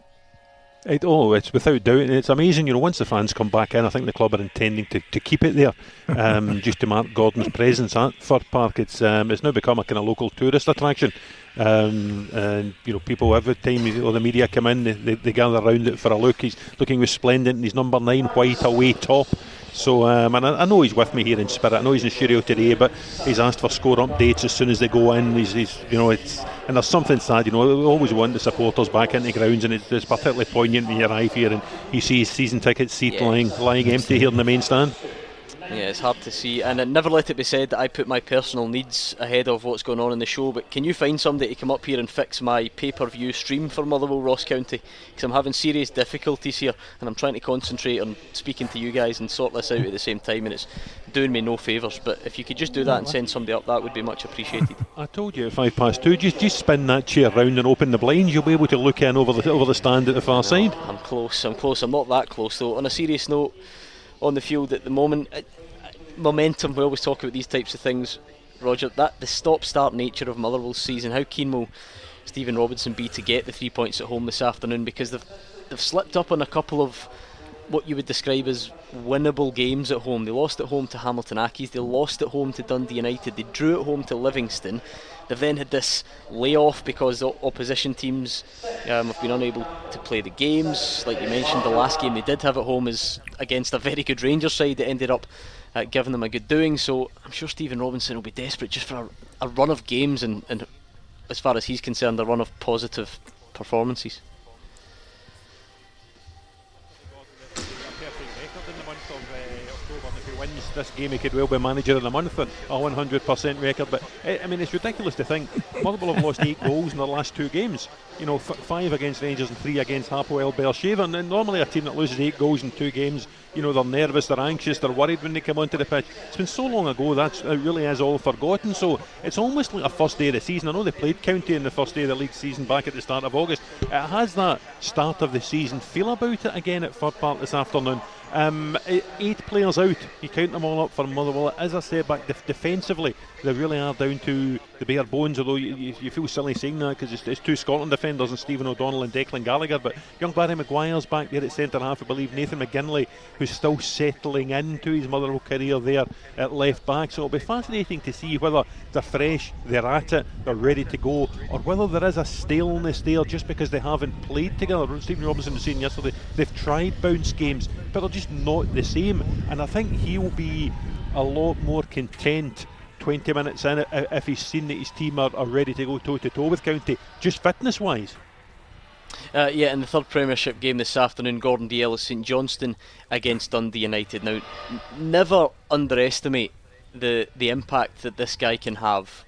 It, oh, it's without doubt. It's amazing. You know, once the fans come back in, I think the club are intending to, to keep it there, (laughs) um, just to mark Gordon's presence at Fir Park. It's um, it's now become a kind of local tourist attraction. Um, and you know, people every time all the media come in, they, they, they gather around it for a look. He's looking resplendent his number nine white away top. So, um, and I, I, know he's with me here in spirit. I know he's in studio today, but he's asked for score updates as soon as they go in. He's, he's you know, it's and there's something sad. You know, we always want the supporters back into grounds, and it's, it's particularly poignant when you arrive here and you see season ticket seat yeah. lying lying empty here in the main stand. Yeah, it's hard to see, and uh, never let it be said that I put my personal needs ahead of what's going on in the show. But can you find somebody to come up here and fix my pay-per-view stream for Motherwell Ross County? Because I'm having serious difficulties here, and I'm trying to concentrate on speaking to you guys and sort this out at the same time, and it's doing me no favours. But if you could just do that and send somebody up, that would be much appreciated. (laughs) I told you at five past two. Just just spin that chair round and open the blinds. You'll be able to look in over the over the stand at the far no, side. I'm close. I'm close. I'm not that close though. On a serious note on the field at the moment. Uh, uh, momentum. We always talk about these types of things, Roger. That the stop-start nature of Motherwell's season. How keen will Stephen Robinson be to get the three points at home this afternoon? Because they've they've slipped up on a couple of what you would describe as winnable games at home. They lost at home to Hamilton Accies. They lost at home to Dundee United. They drew at home to Livingston. They've then had this layoff because the opposition teams um, have been unable to play the games. Like you mentioned, the last game they did have at home is against a very good Rangers side that ended up uh, giving them a good doing. So I'm sure Stephen Robinson will be desperate just for a, a run of games and, and, as far as he's concerned, a run of positive performances. This game, he could well be manager of the month, a 100% record. But I mean, it's ridiculous to think Motherwell have lost eight goals in their last two games. You know, f- five against Rangers and three against Hapoel Beersheva. And then normally a team that loses eight goals in two games, you know, they're nervous, they're anxious, they're worried when they come onto the pitch. It's been so long ago that it really is all forgotten. So it's almost like a first day of the season. I know they played County in the first day of the league season back at the start of August. It has that start of the season feel about it again at Fir Park this afternoon. Um, eight players out. You count them all up for Motherwell. As I said back def- defensively, they really are down to the bare bones. Although you, you, you feel silly saying that because it's, it's, two Scotland defenders and Stephen O'Donnell and Declan Gallagher. But young Barry Maguire's back there at centre half. I believe Nathan McGinley, who's still settling into his Motherwell career there at left back. So it'll be fascinating to see whether they're fresh, they're at it, they're ready to go, or whether there is a staleness there just because they haven't played together. Stephen Robinson was saying yesterday they've tried bounce games, but they're just not the same. And I think he'll be a lot more content 20 minutes in if he's seen that his team are, are ready to go toe to toe with County, just fitness wise. Uh, yeah, in the third Premiership game this afternoon, Gordon Dalziel St Johnstone against Dundee United. Now, n- never underestimate the the impact that this guy can have.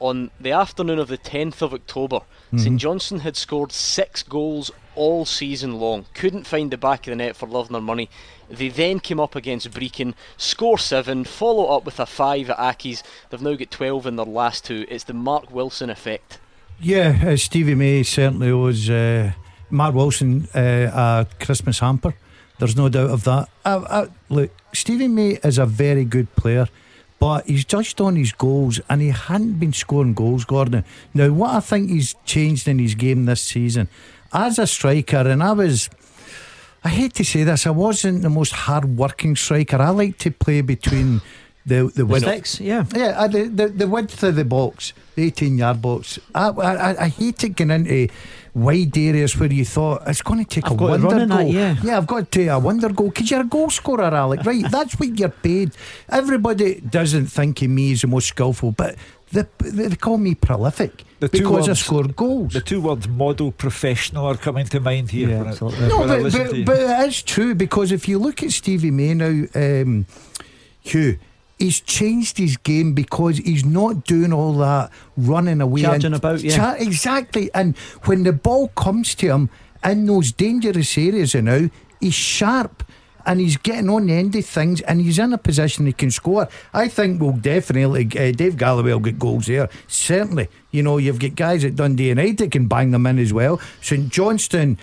On the afternoon of the 10th of October, mm-hmm. St Johnstone had scored six goals all season long. Couldn't find the back of the net for love nor money. They then came up against Brechin, score seven, follow up with a five at Accies. They've now got 12 in their last two. It's the Mark Wilson effect. Yeah, uh, Stevie May certainly was uh, Mark Wilson uh, a Christmas hamper. There's no doubt of that. Uh, uh, look, Stevie May is a very good player, but he's judged on his goals and he hadn't been scoring goals, Gordon. Now, what I think he's changed in his game this season, as a striker, and I was I hate to say this, I wasn't the most hard working striker. I like to play between the the, width, six, yeah, yeah, uh, the, the the width of the box, the eighteen yard box. I, I I hate it getting into wide areas where you thought it's going to take I've a wonder goal. That, yeah. yeah, I've got to take a wonder goal because you're a goal scorer, Alec. Right, (laughs) that's what you're paid. Everybody doesn't think of me as the most skillful, but they, they call me prolific the because words, I score goals. The two words model professional are coming to mind here. Yeah, absolutely. No, but, but, but, it is true because if you look at Stevie May now, um, Hugh, he's changed his game because he's not doing all that running away. Charging and about, yeah. Cha- exactly. And when the ball comes to him in those dangerous areas now, he's sharp and he's getting on the end of things and he's in a position he can score. I think we'll definitely, uh, Dave Galloway will get goals there. Certainly. You know, you've got guys at Dundee United that can bang them in as well. St Johnstone,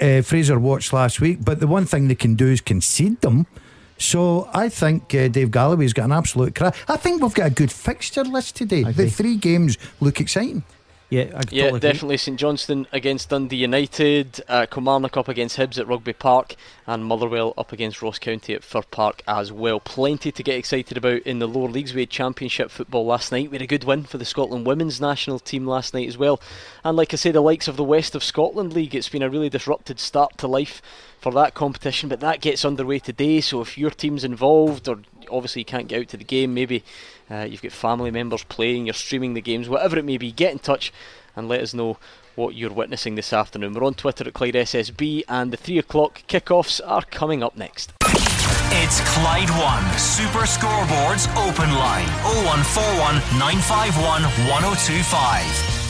uh, Fraser watched last week, but the one thing they can do is concede them. So I think uh, Dave Galloway's got an absolute crack. I think we've got a good fixture list today. The three games look exciting. Yeah, yeah, definitely. St Johnstone against Dundee United, uh, Kilmarnock up against Hibs at Rugby Park, and Motherwell up against Ross County at Fir Park as well. Plenty to get excited about in the lower leagues. We had Championship football last night. We had a good win for the Scotland women's national team last night as well. And like I say, the likes of the West of Scotland League, it's been a really disrupted start to life for that competition, but that gets underway today. So if your team's involved, or obviously you can't get out to the game, maybe uh, you've got family members playing, you're streaming the games, whatever it may be, get in touch and let us know what you're witnessing this afternoon. We're on Twitter at Clyde SSB, and the 3 o'clock kickoffs are coming up next. It's Clyde One Super Scoreboards Open Line 0141 951 1025.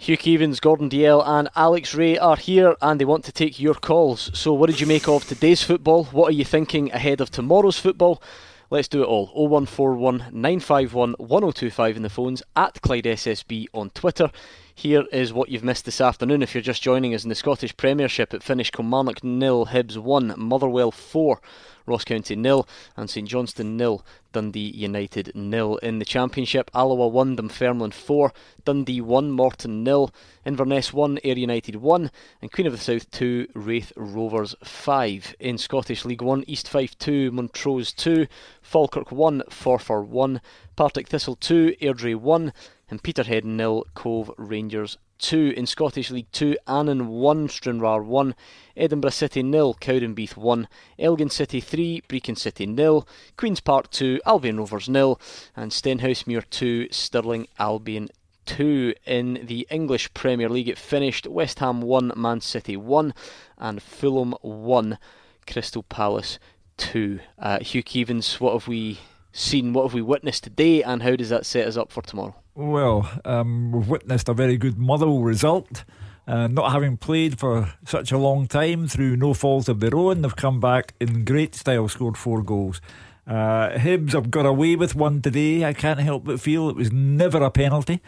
Hugh Keevins, Gordon Dalziel, and Alex Rae are here and they want to take your calls. So, what did you make of today's football? What are you thinking ahead of tomorrow's football? Let's do it all. 0141 951 1025 in the phones, at Clyde SSB on Twitter. Here is what you've missed this afternoon if you're just joining us in the Scottish Premiership. It finished Kilmarnock nil, Hibs 1, Motherwell 4. Ross County nil and St Johnstone nil, Dundee United nil. In the Championship, Alloa 1, Dunfermline 4, Dundee 1, Morton nil, Inverness 1, Ayr United 1, and Queen of the South 2, Raith Rovers 5. In Scottish League 1, East Fife 2, Montrose 2, Falkirk 1, Forfar 1, Partick Thistle 2, Airdrie 1, and Peterhead nil, Cove Rangers 2. In Scottish League 2, Annan 1, Stranraer 1, Edinburgh City nil, Cowdenbeath 1, Elgin City 3, Brechin City nil, Queen's Park 2, Albion Rovers nil, and Stenhousemuir 2, Stirling Albion 2 in the English Premier League. It finished West Ham 1, Man City 1, and Fulham 1, Crystal Palace 2. Uh, Hugh Keevins, what have we seen, what have we witnessed today, and how does that set us up for tomorrow? Well, um, we've witnessed a very good Motherwell result. Uh, not having played for such a long time through no fault of their own, they've come back in great style, scored four goals. Uh, Hibs have got away with one today. I can't help but feel it was never a penalty,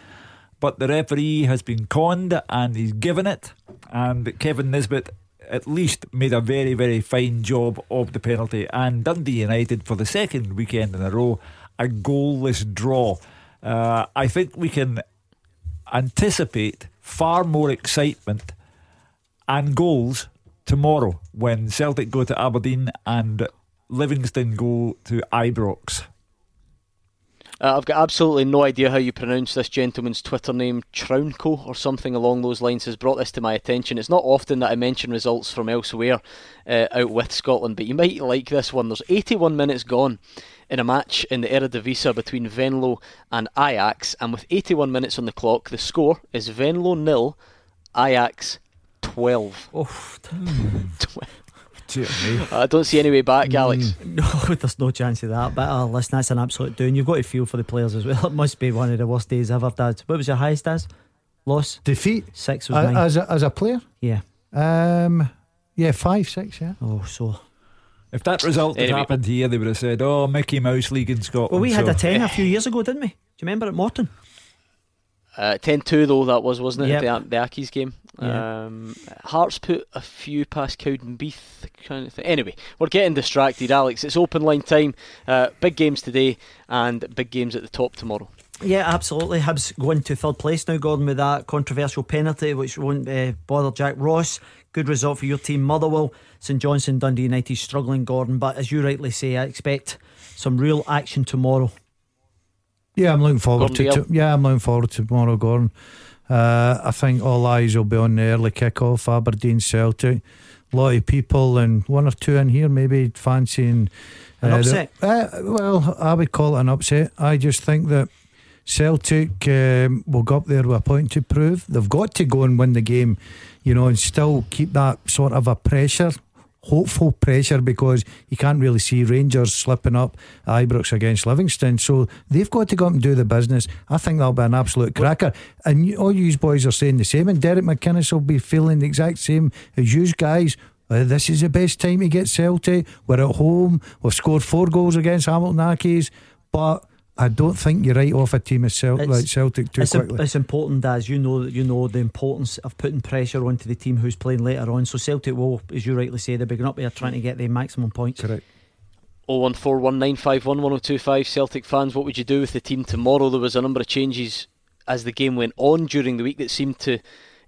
but the referee has been conned and he's given it. And Kevin Nisbet at least made a very, very fine job of the penalty. And Dundee United, for the second weekend in a row, a goalless draw. Uh, I think we can anticipate far more excitement and goals tomorrow when Celtic go to Aberdeen and Livingston go to Ibrox. Uh, I've got absolutely no idea how you pronounce this gentleman's Twitter name. Trounco or something along those lines has brought this to my attention. It's not often that I mention results from elsewhere uh, out with Scotland, but you might like this one. There's 81 minutes gone in a match in the Eredivisie between Venlo and Ajax, and with 81 minutes on the clock, the score is Venlo nil, Ajax 12. Oh, (laughs) I don't see any way back, Alex. No, (laughs) there's no chance of that. But uh, listen, that's an absolute doing. You've got to feel for the players as well. (laughs) It must be one of the worst days ever, Dad. What was your highest, Dad? Loss? Defeat? Six was A- mine. as a, as a player. Yeah. Um. Yeah, five, six. Yeah. Oh, so. If that result had Anyway. happened here, they would have said, "Oh, Mickey Mouse League in Scotland." Well, we had a 10 a few years ago, didn't we? Do you remember at Morton? Uh, 10-2 though that was, wasn't it? Yep. The, the Accies game. Yeah. Um, Hearts put a few past Cowdenbeath kind of thing. Anyway, we're getting distracted, Alex. It's open line time. Uh, big games today and big games at the top tomorrow. Yeah, absolutely. Hibs going to third place now, Gordon, with that controversial penalty, which won't uh, bother Jack Ross. Good result for your team, Motherwell. St Johnstone, Dundee United struggling, Gordon. But as you rightly say, I expect some real action tomorrow. Yeah, I'm looking forward Gordon to. Yeah, I'm looking forward to tomorrow, Gordon. Uh, I think all eyes will be on the early kick-off, Aberdeen Celtic. A lot of people and one or two in here maybe fancying An the- upset? uh, well, I would call it an upset. I just think that Celtic um, will go up there with a point to prove. They've got to go and win the game, you know, and still keep that sort of a pressure, hopeful pressure, because you can't really see Rangers slipping up Ibrox against Livingston. So they've got to go up and do the business. I think that'll be an absolute cracker. And you, all you boys are saying the same, and Derek McInnes will be feeling the exact same as you guys. Uh, this is the best time to get Celtic. We're at home. We've scored four goals against Hamilton Accies, but I don't think you write off a team of Cel- like Celtic too it's, im- quickly. it's important as you know that you know the importance of putting pressure onto the team who's playing later on. So Celtic will, as you rightly say, they're beginning up there trying to get the maximum points. Correct. 01419511025 Celtic fans, what would you do with the team tomorrow? There was a number of changes as the game went on during the week that seemed to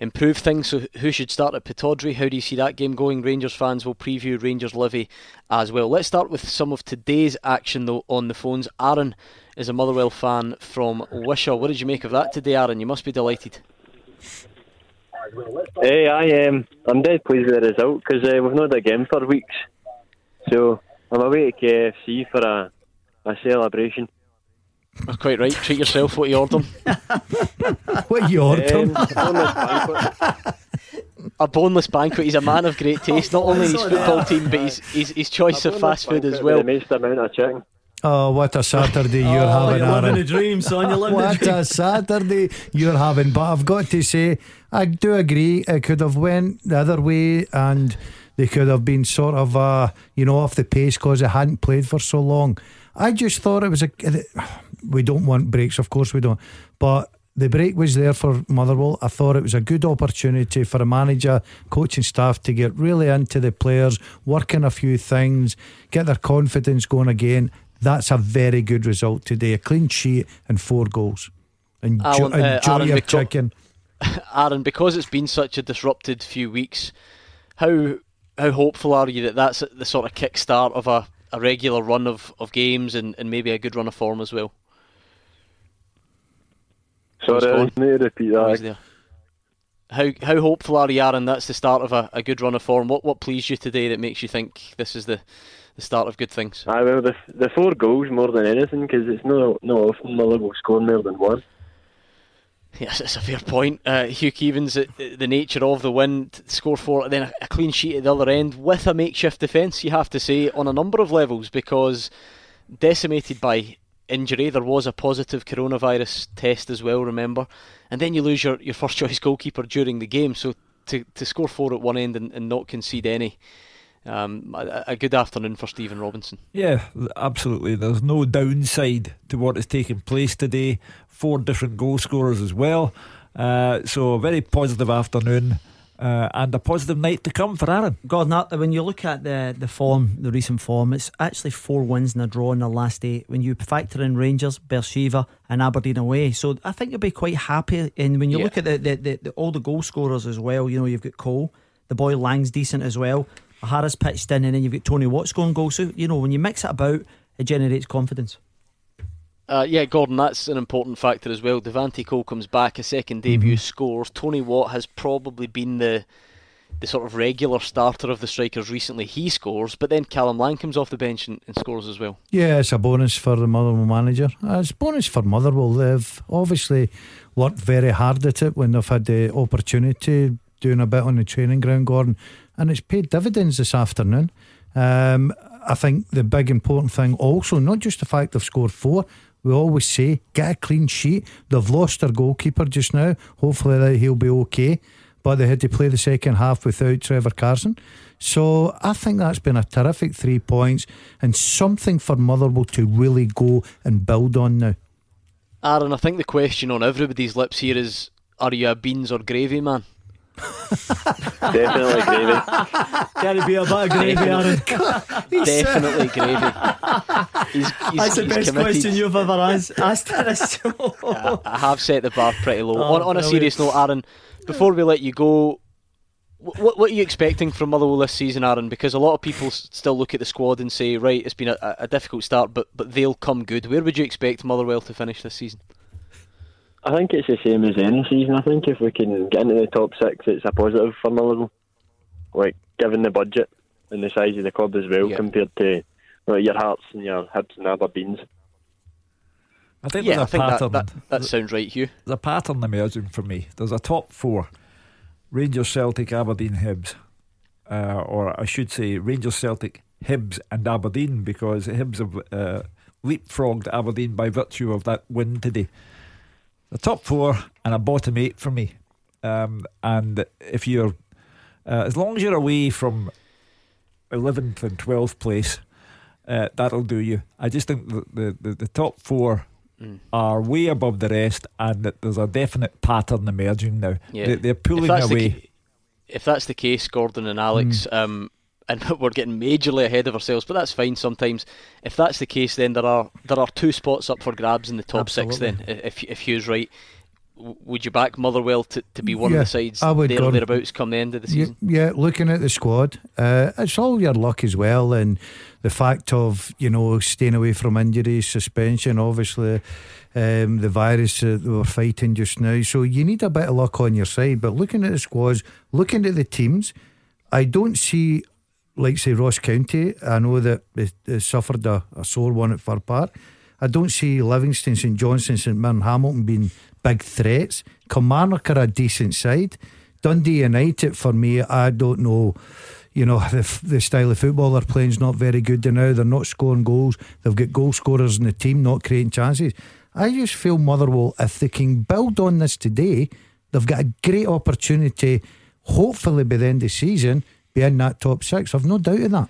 improve things. So, who should start at Pittodrie? How do you see that game going? Rangers fans will preview Rangers Livy as well. Let's start with some of today's action though on the phones. Aaron is a Motherwell fan from Wishaw. What did you make of that today, Aaron? You must be delighted. Hey, I um, I'm dead pleased with the result because uh, we've not had a game for weeks. So I'm away to KFC for a a celebration. Oh, quite right. Treat yourself. What you ordering? (laughs) what you ordering? Um, a boneless banquet. He's a man of great taste, not only his (laughs) football team, but his, his, his choice of fast food as well. The most amount of chicken. Oh, what a Saturday (laughs) you're Oh, having, you're Aaron. living a dream, son, you're living a what dream. a Saturday you're having. But I've got to say, I do agree. It could have went the other way, and they could have been sort of, uh, you know, off the pace because they hadn't played for so long. I just thought it was a. We don't want breaks, of course we don't, but. The break was there for Motherwell. I thought it was a good opportunity for a manager, coaching staff to get really into the players, work on a few things, get their confidence going again. That's a very good result today. A clean sheet and four goals. Enjoy, Alan, uh, enjoy Aaron, your beca- chicken. (laughs) Aaron, because it's been such a disrupted few weeks, how how hopeful are you that that's the sort of kick start of a, a regular run of, of games and, and maybe a good run of form as well? Sorry, I need to repeat that. How how hopeful are you, Aaron? That's the start of a, a good run of form. What what pleased you today that makes you think this is the, the start of good things? Aye, well, the the four goals more than anything because it's no no often Motherwell score more than one. (laughs) Yes, it's a fair point. Uh, Hugh Keevins, uh, the nature of the win, score four, then a, a clean sheet at the other end with a makeshift defence, you have to say, on a number of levels because decimated by injury. There was a positive coronavirus test as well, remember? And then you lose your, your first (laughs) choice goalkeeper during the game. So to, to score four at one end and, and not concede any, um, a, a good afternoon for Stephen Robinson. Yeah, absolutely. There's no downside to what has taken place today. Four different goal scorers as well. Uh, so a very positive afternoon. uh, and a positive night to come for Aaron. God, when you look at the the form, the recent form, it's actually four wins and a draw in the last eight. When you factor in Rangers, Beersheba, and Aberdeen away, so I think you'll be quite happy. And when you yeah. look at the, the, the, the, all the goal scorers as well, you know you've got Cole, the boy Lang's decent as well. Harris pitched in, and then you've got Tony Watt scoring goals. So you know when you mix it about, it generates confidence. Uh, yeah, Gordon, that's an important factor as well. Devante Cole comes back, a second debut, mm-hmm. scores. Tony Watt has probably been the the sort of regular starter of the strikers recently. He scores, but then Callum Lang comes off the bench and, and scores as well. Yeah, it's a bonus for the Motherwell manager. Uh, it's a bonus for Motherwell. They've obviously worked very hard at it when they've had the opportunity, doing a bit on the training ground, Gordon, and it's paid dividends this afternoon. Um, I think the big important thing also, not just the fact they've scored four, we always say get a clean sheet. They've lost their goalkeeper just now. Hopefully he'll be okay. But they had to play the second half without Trevor Carson. So I think that's been a terrific three points and something for Motherwell to really go and build on now. Aaron, I think the question on everybody's lips here is are you a beans or gravy man? Definitely gravy. Can it be a bit of gravy, Aaron? Definitely gravy. He's, he's, That's the best committed. question you've ever asked, asked in a show. I, I have set the bar pretty low. Oh, on, on a serious note, Aaron, before we let you go, what, what are you expecting from Motherwell this season, Aaron? Because a lot of people still look at the squad and say, right, it's been a, a difficult start, but but they'll come good. Where would you expect Motherwell to finish this season? I think it's the same as any season. I think if we can get into the top six, it's a positive for Motherwell. Like, given the budget and the size of the club as well, compared to well, your Hearts and your Hibs and Aberdeen's. I think yeah, there's a I think pattern. That, that, that, sounds right, Hugh. There's a pattern emerging for me. There's a top four Rangers, Celtic, Aberdeen, Hibs. Uh, or I should say Rangers, Celtic, Hibs, and Aberdeen because Hibs have uh, leapfrogged Aberdeen by virtue of that win today the top four and a bottom eight for me. Um, and if you're, uh, as long as you're away from 11th and 12th place, uh, that'll do you. I just think the, the, the, top four mm. are way above the rest, and that there's a definite pattern emerging now. Yeah. They, are pulling away. The, if that's the case, Gordon and Alex, mm. um, and (laughs) we're getting majorly ahead of ourselves, but that's fine sometimes. If that's the case, then there are there are two spots up for grabs in the top Absolutely. six. Then, if if Hugh's right, would you back Motherwell to, to be one yeah, of the sides I would there or thereabouts come the end of the season? Yeah, yeah looking at the squad, uh, it's all your luck as well, and the fact of you know staying away from injuries, suspension, obviously. Um, the virus that we're fighting just now, so you need a bit of luck on your side. But looking at the squads, looking at the teams, I don't see like say Ross County, I know that they, they suffered a, a, sore one at Fir Park. I don't see Livingston, St Johnstone, St Mirren, Hamilton being big threats. Kilmarnock are a decent side. Dundee United, for me, I don't know. You know, (laughs) the, the style of football they're playing is not very good now. They're not scoring goals. They've got goal scorers in the team, not creating chances. I just feel Motherwell, if they can build on this today, they've got a great opportunity, hopefully by the end of the season, be in that top six. I've no doubt of that.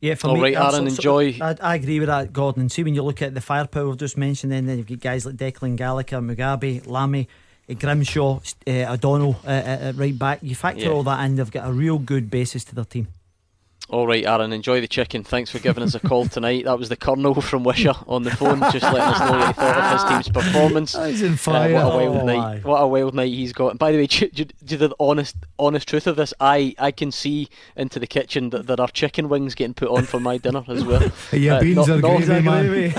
Yeah, for All me, right, Aaron, enjoy. I, I, agree with that, Gordon. And see, when you look at the firepower we've just mentioned, then, then you've got guys like Declan Gallagher, Mugabi, Lamie, uh, Grimshaw, uh, O'Donnell uh, uh, right back. You factor yeah. all that in, they've got a real good basis to their team. All right, Aaron, enjoy the chicken. Thanks for giving us a call tonight. That was the Colonel (laughs) from Wishaw on the phone, just letting us know what he thought of his team's (laughs) performance. He's in fire. Uh, what a wild oh, night! What a wild night he's got. And by the way, do, do, do the honest, honest truth of this, I, I can see into the kitchen that there are chicken wings getting put on for my dinner as well. (laughs) yeah, uh, beans not, are not, gravy, man.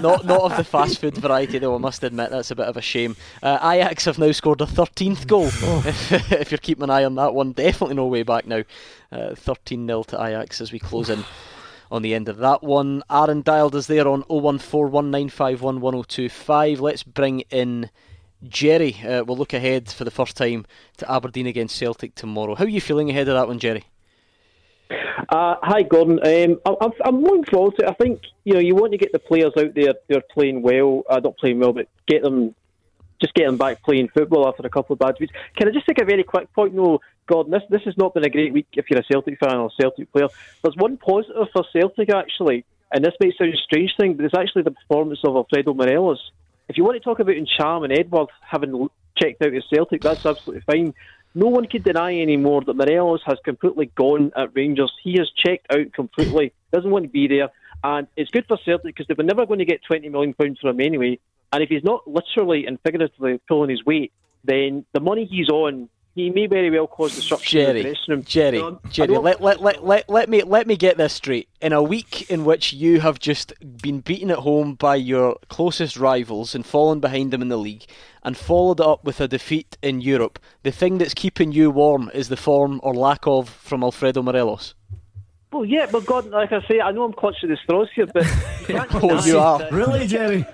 not, not of the fast food variety, though. I must admit that's a bit of a shame. Uh, Ajax have now scored a 13th goal. Oh. If you're keeping an eye on that one, definitely no way back now. 13 0 to Ajax as we close in on the end of that one. Aaron dialed us there on 01419511025. Let's bring in Jerry. Uh, we'll look ahead for the first time to Aberdeen against Celtic tomorrow. How are you feeling ahead of that one, Jerry? Uh, hi, Gordon. Um, I, am looking forward to it. I think you know you want to get the players out there. They're playing well, uh, not playing well, but get them just getting back playing football after a couple of bad weeks. Can I just take a very quick point? No, Gordon, this this has not been a great week if you're a Celtic fan or a Celtic player. There's one positive for Celtic actually, and this might sound a strange thing, but it's actually the performance of Alfredo Morelos. If you want to talk about Ntcham and Edouard having checked out at Celtic, that's absolutely fine. no one could deny anymore that Morelos has completely gone at Rangers. He has checked out completely, doesn't want to be there. And it's good for Celtic because they were never going to get £20 million from him anyway. And if he's not literally and figuratively pulling his weight, then the money he's on he may very well cause disruption Jerry, in the dressing room. Jerry, um, So, Jerry, let, let, let, let, let me let me get this straight. In a week in which you have just been beaten at home by your closest rivals and fallen behind them in the league, and followed up with a defeat in Europe, the thing that's keeping you warm is the form or lack of from Alfredo Morelos. Well, yeah, but God, like I say, I know I'm clutching the straws here, but (laughs) you can't Oh, you are. Really, Jerry?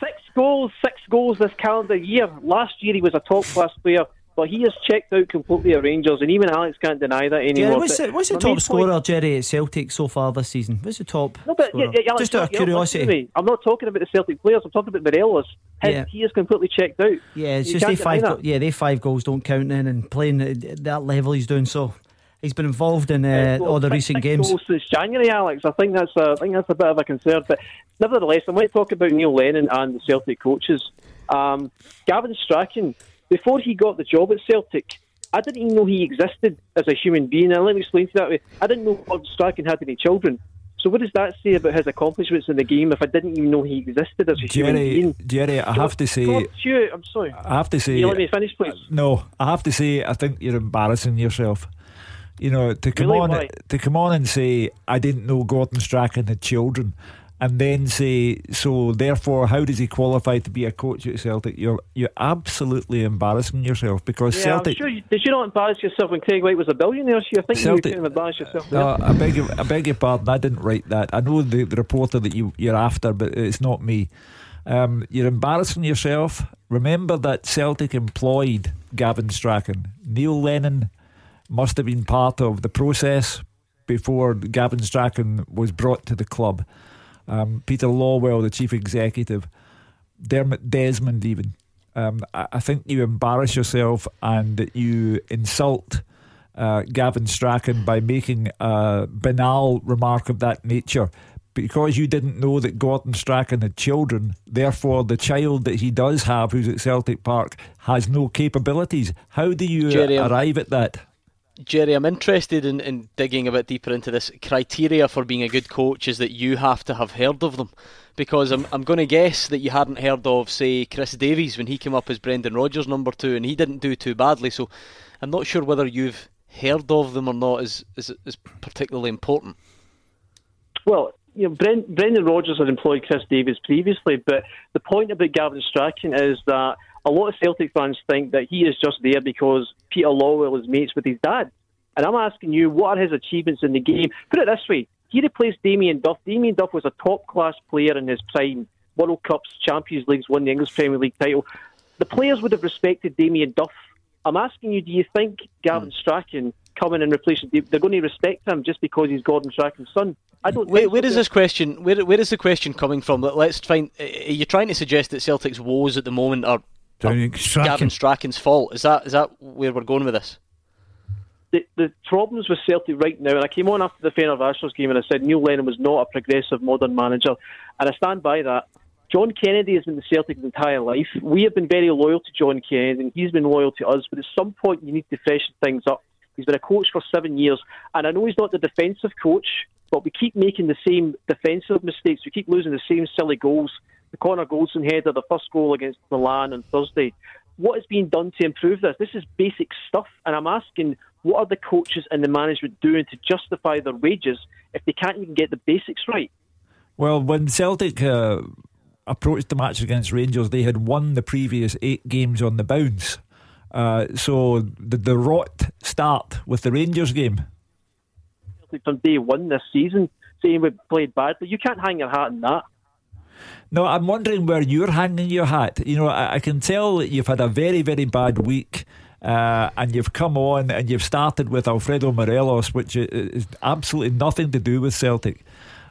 six goals, six goals this calendar year. Last year he was a top class player, but he has checked out completely at Rangers, and even Alex can't deny that anymore. Jerry, what's But the, what's the top main scorer, point- Jerry, at Celtic so far this season? What's the top No, but yeah, scorer? yeah, Alex, Just out of you're- you're curiosity. listening to. I'm not talking about the Celtic players. I'm talking about Morelos. His, Yeah. He is completely checked out. Yeah, it's You just they can't five. Go- yeah, they five goals don't count in and playing at that level he's doing so. He's been involved in uh, all the Six- recent six games. goals since January, Alex. I think that's a, I think that's a bit of a concern. But nevertheless, I might talk about Neil Lennon and the Celtic coaches. Um, Gavin Strachan, before he got the job at Celtic, I didn't even know he existed as a human being. And let me explain to you that way. I didn't know Gordon Strachan had any children. So what does that say about his accomplishments in the game if I didn't even know he existed as a human being? Jerry, I have to say, God, Stuart, I'm sorry. I have to say, you let me finish, please. no, I have to say, I think you're embarrassing yourself. You know, to come Really? on, Why? to come on and say I didn't know Gordon Strachan had children, and then say so. Therefore, how does he qualify to be a coach at Celtic? You're you're absolutely embarrassing yourself because Yeah, Celtic. Sure you, did you not embarrass yourself when Craig Whyte was a billionaire? So I think Celtic- you kind of embarrassed yourself. No, there. I beg, your, I beg your pardon. I didn't write that. I know the, the reporter that you, you're after, but it's not me. Um, you're embarrassing yourself. Remember that Celtic employed Gavin Strachan. Neil Lennon must have been part of the process before Gavin Strachan was brought to the club. Um, Peter Lawwell, the chief executive, Dermot Desmond, even. Um, I, I think you embarrass yourself and you insult uh, Gavin Strachan by making a banal remark of that nature. Because you didn't know that Gordon Strachan had children, therefore the child that he does have, who's at Celtic Park, has no capabilities. How do you arrive at that? Jerry, I'm interested in, in digging a bit deeper into this. Criteria for being a good coach is that you have to have heard of them. Because I'm, I'm going to guess that you hadn't heard of, say, Chris Davies when he came up as Brendan Rodgers number two and he didn't do too badly. So I'm not sure whether you've heard of them or not is, is, is particularly important. Well, you know, Brent, Brendan Rodgers had employed Chris Davies previously, but the point about Gavin Strachan is that a lot of Celtic fans think that he is just there because Peter Lawwell is mates with his dad. And I'm asking you, what are his achievements in the game? Put it this way: he replaced Damien Duff. Damien Duff was a top class player in his prime. World Cups, Champions Leagues, won the English Premier League title. The players would have respected Damien Duff. I'm asking you, do you think Gavin hmm. Strachan coming and replacing they're going to respect him just because he's Gordon Strachan's son? I don't. Where, where so. is this question? Where, where is the question coming from? Let's find. Are you trying to suggest that Celtic's woes at the moment are, are Gavin Strachan's fault? Is that is that where we're going with this? the, the problems with Celtic right now, and I came on after the Fenerbahce game and I said Neil Lennon was not a progressive modern manager, and I stand by that. John Kennedy has been the Celtic his entire life. We have been very loyal to John Kennedy, and he's been loyal to us. But at some point, you need to freshen things up. He's been a coach for seven years, and I know he's not the defensive coach, but we keep making the same defensive mistakes. We keep losing the same silly goals. The Connor Goldson header, the first goal against Milan on Thursday. What is being done to improve this? This is basic stuff, and I'm asking, what are the coaches and the management doing to justify their wages if they can't even get the basics right? Well, when Celtic uh, approached the match against Rangers, they had won the previous eight games on the bounce. Uh, so the, the rot start with the Rangers game. From day one this season, saying we played badly. You can't hang your hat on that. No, I'm wondering where you're hanging your hat. You know, I, I can tell that you've had a very, very bad week. Uh, and you've come on and you've started with Alfredo Morelos, which is absolutely nothing to do with Celtic.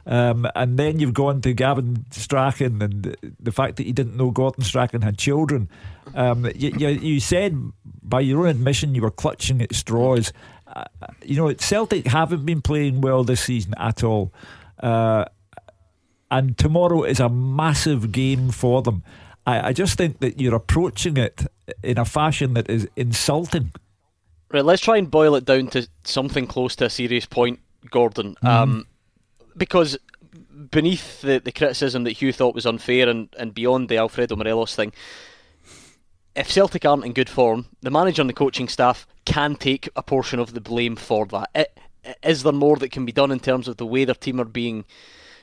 Um, and then you've gone to Gavin Strachan and the fact that you didn't know Gordon Strachan had children. Um, you, you, you said, by your own admission, you were clutching at straws. Uh, you know, Celtic haven't been playing well this season at all. Uh, and tomorrow is a massive game for them. I, I just think that you're approaching it in a fashion that is insulting Right, let's try and boil it down to something close to a serious point, Gordon. Mm-hmm. Um, because beneath the, the criticism that Hugh thought was unfair and, and beyond the Alfredo Morelos thing, if Celtic aren't in good form, the manager and the coaching staff can take a portion of the blame for that. I- Is there more that can be done in terms of the way their team are being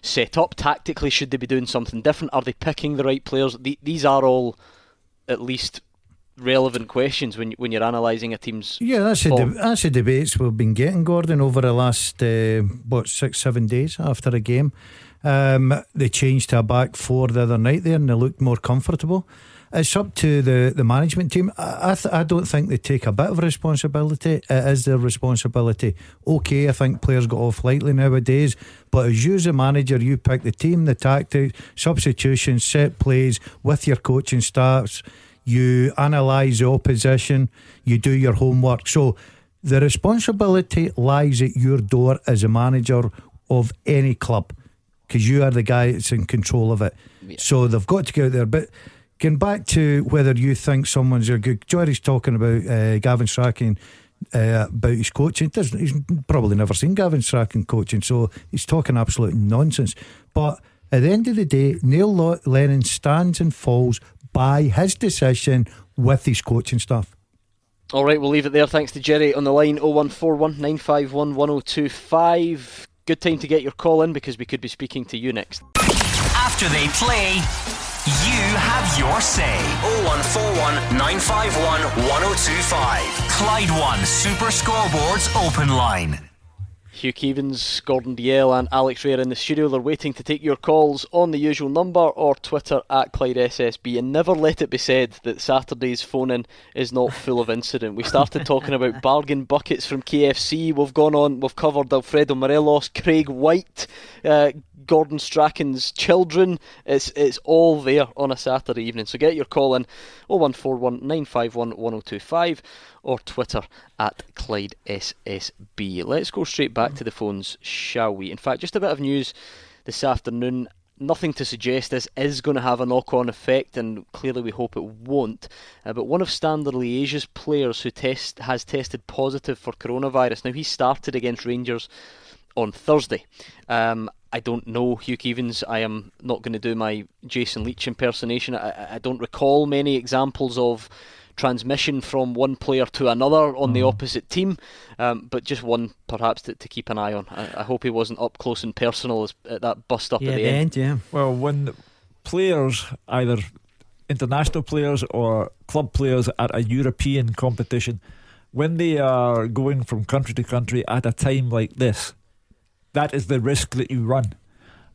set up tactically? Should they be doing something different? Are they picking the right players? The- These are all at least relevant questions when when you're analysing a team's Yeah, that's the, de- that's the debates we've been getting, Gordon, over the last, uh, what, six, seven days after a game. Um, they changed to a back four the other night there and they looked more comfortable. It's up to the, the management team. I, I, th- I don't think they take a bit of responsibility. It is their responsibility. Okay, I think players got off lightly nowadays, but as you as a manager, you pick the team, the tactics, substitutions, set plays with your coaching staffs. You analyse the opposition. You do your homework. So the responsibility lies at your door as a manager of any club because you are the guy that's in control of it. So they've got to go out there. But getting back to whether you think someone's a good, Jory's talking about uh, Gavin Strachan. Uh, about his coaching, Doesn't, he's probably never seen Gavin Strachan coaching, so he's talking absolute nonsense. But at the end of the day, Neil Lennon stands and falls by his decision with his coaching staff. All right, we'll leave it there. Thanks to Jerry on the line 0141 951 1025. Good time to get your call in because we could be speaking to you next. After they play, you have your say. 0141 951 1025. Clyde One Super Scoreboards Open Line. Hugh Keevins, Gordon Dalziel, and Alex Rae in the studio. They're waiting to take your calls on the usual number or Twitter at Clyde SSB. And never let it be said that Saturday's phone in is not full of incident. We started talking about bargain buckets from KFC. We've gone on, we've covered Alfredo Morelos, Craig Whyte, uh, Gordon Strachan's children. It's it's all there on a Saturday evening. So get your call in 0141 951 1025 or Twitter at Clyde SSB. Let's go straight back to the phones, shall we? In fact, just a bit of news this afternoon. Nothing to suggest this is going to have a knock on effect, and clearly we hope it won't. Uh, but one of Standard Liège's players who test has tested positive for coronavirus. Now, he started against Rangers on Thursday. Um, I don't know Hugh Keevins. I am not going to do my Jason Leitch impersonation. I, I don't recall many examples of transmission from one player to another on the opposite team, um, but just one perhaps to, to keep an eye on. I, I hope he wasn't up close and personal as, at that bust up at the, end. yeah. Well, when players, either international players or club players at a European competition, when they are going from country to country at a time like this, that is the risk that you run.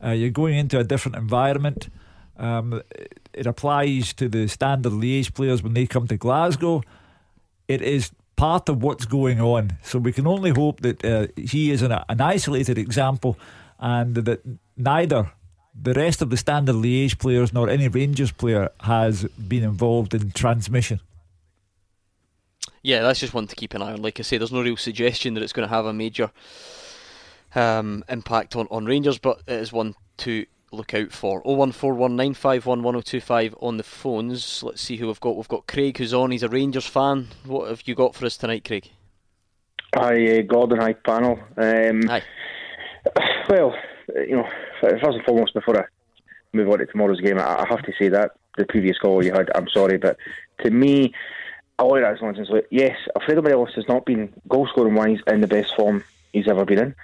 Uh, you're going into a different environment. Um, it applies to the standard Liège players when they come to Glasgow. It is part of what's going on. So we can only hope that uh, he is an, an isolated example and that neither the rest of the standard Liège players nor any Rangers player has been involved in transmission. Yeah, that's just one to keep an eye on. Like I say, there's no real suggestion that it's going to have a major um, impact on, on Rangers, but it is one to look out for. 01419511025 on the phones. Let's see who we've got. We've got Craig who's on. He's a Rangers fan. What have you got for us tonight, Craig? Hi, uh, Gordon. Hi, panel. Um, hi. Well, you know, first and foremost, before I move on to tomorrow's game, I have to say that the previous call you had, I'm sorry, but to me, all of that's nonsense. Yes, Alfredo Morelos has not been goal scoring wise in the best form he's ever been in.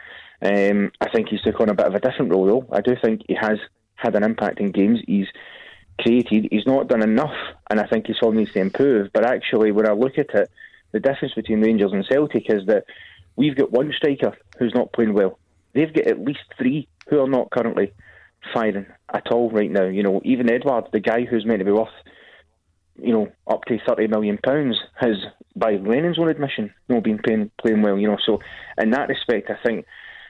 Um, I think he's took on a bit of a different role, though. I do think he has had an impact in games. He's created. He's not done enough, and I think his still needs to improve. But actually, when I look at it, the difference between Rangers and Celtic is that we've got one striker who's not playing well. They've got at least three who are not currently firing at all right now. You know, even Edouard, the guy who's meant to be worth, you know, up to thirty million pounds, has, by Lennon's own admission, not been playing playing well. You know, so in that respect, I think,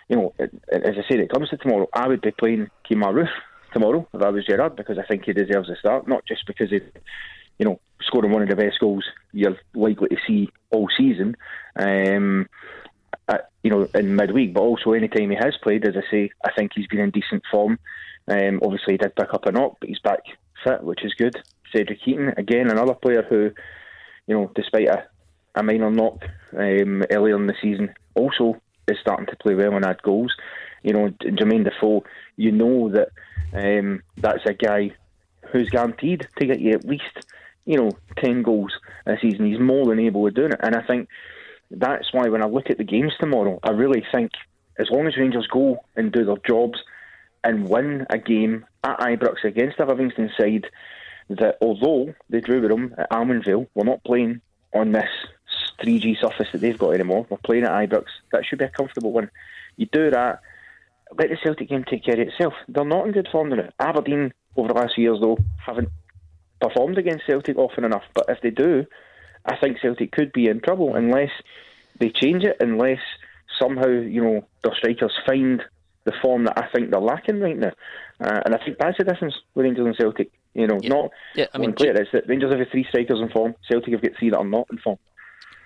you know, as I said, it comes to tomorrow. I would be playing Kemar Roofe tomorrow if I was Gerrard because I think he deserves a start, not just because he, you know, scoring one of the best goals you're likely to see all season. Um, at, you know, in midweek, but also any time he has played, as I say, I think he's been in decent form. Um, obviously, he did pick up a knock, but he's back fit, which is good. Cedric Itten, again, another player who, you know, despite a a minor knock um, earlier in the season, also is starting to play well and add goals. You know, Jermaine Defoe, you know that um, that's a guy who's guaranteed to get you at least, you know, 10 goals a season. He's more than able of doing it. And I think that's why when I look at the games tomorrow, I really think as long as Rangers go and do their jobs and win a game at Ibrox against a Livingston side that although they drew with them at Almondvale, we're not playing on this 3G surface that they've got anymore. We're playing at Ibrox. That should be a comfortable one. You do that, let the Celtic game take care of itself. They're not in good form now. Aberdeen, over the last years, though, haven't performed against Celtic often enough. But if they do, I think Celtic could be in trouble unless they change it, unless somehow, you know, their strikers find the form that I think they're lacking right now. Uh, and I think that's the difference with Rangers and Celtic. You know, Yeah. not Yeah, I mean, player. It's that Rangers have three strikers in form. Celtic have got three that are not in form.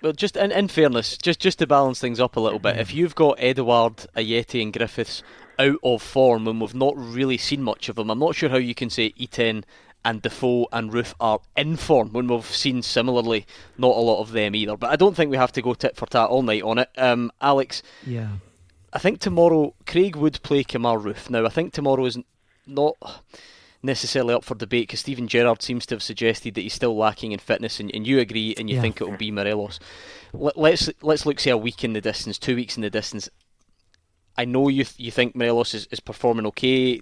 Well, just in, in fairness, just just to balance things up a little bit, if you've got Edouard, Ajeti, and Griffiths out of form and we've not really seen much of them, I'm not sure how you can say Itten and Defoe and Roofe are in form when we've seen similarly not a lot of them either. But I don't think we have to go tit for tat all night on it. Um, Alex, Yeah. I think tomorrow Craig would play Kemar Roofe. Now I think tomorrow is not necessarily up for debate because Steven Gerrard seems to have suggested that he's still lacking in fitness, and, and you agree, and you Yeah. think it will be Morelos. Let, let's let's look say a week in the distance, two weeks in the distance. I know you th- you think Morelos is, is performing okay,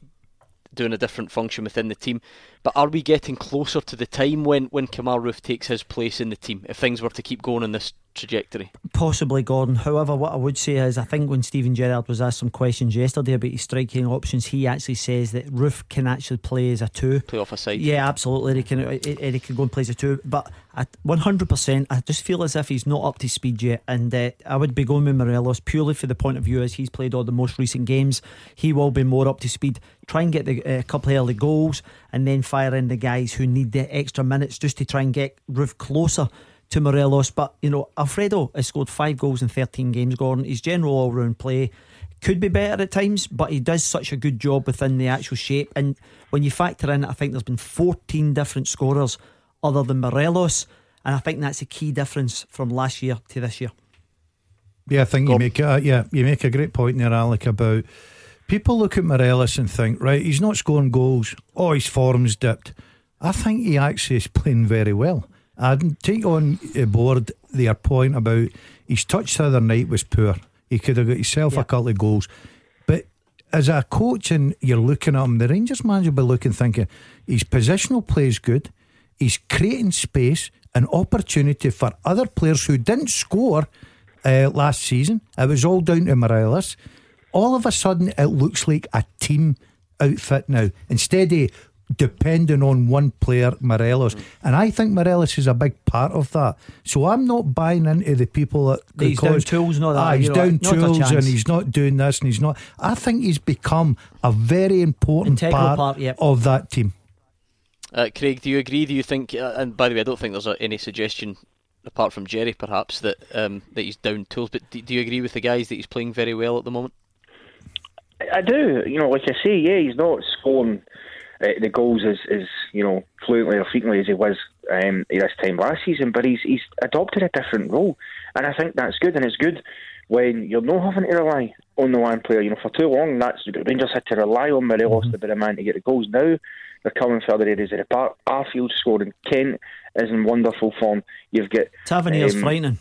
doing a different function within the team, but are we getting closer to the time when when Kemar Roofe takes his place in the team if things were to keep going in this trajectory? Possibly Gordon. However, what I would say is I think when Steven Gerrard was asked some questions yesterday about his striking options, he actually says that Roofe can actually play as a two. Play off a side. Yeah, absolutely. He can he can go and play as a two. But at 100%, I just feel as if he's not up to speed yet. And uh, I would be going with Morelos purely for the point of view as he's played all the most recent games. He will be more up to speed. Try and get the a couple of early goals and then fire in the guys who need the extra minutes just to try and get Roofe closer to Morelos. But, you know, Alfredo has scored five goals in 13 games, Gordon. His general all round play could be better at times, but he does such a good job within the actual shape. And when you factor in, I think there's been 14 different scorers other than Morelos. And I think that's a key difference from last year to this year. Yeah, I think you make a, yeah you make a great point there, Alec, about people look at Morelos and think, right, he's not scoring goals. Oh, his form's dipped. I think he actually is playing very well. I'd take on board their point about his touch the other night was poor. He could have got himself a couple of goals. But as a coach and you're looking at him, the Rangers manager will be looking thinking his positional play is good. He's creating space and opportunity for other players who didn't score uh, last season. It was all down to Morelos. All of a sudden, it looks like a team outfit now instead of depending on one player, Morelos. And I think Morelos is a big part of that. So I'm not buying into the people that That he's down because- tools, not that, Ah, he's you know, down not a tools and he's not doing this and he's not. I think he's become a very important Integral part, part, yep. of that team. Uh, Craig, do you agree? Do you think? Uh, and by the way, I don't think there's uh, any suggestion, apart from Jerry, perhaps, that um, that he's down tools. But do, do you agree with the guys that he's playing very well at the moment? I do. You know, like I say, yeah, he's not scoring uh, the goals as, as you know fluently or frequently as he was um, this time last season, but he's he's adopted a different role, and I think that's good. And it's good when you're not having to rely on the one player. You know, for too long, that's Rangers had to rely on Morelos to be the man to get the goals. Now they're coming for other areas of the park. Arfield scoring. Kent is in wonderful form. You've got Tavernier's um, frightening.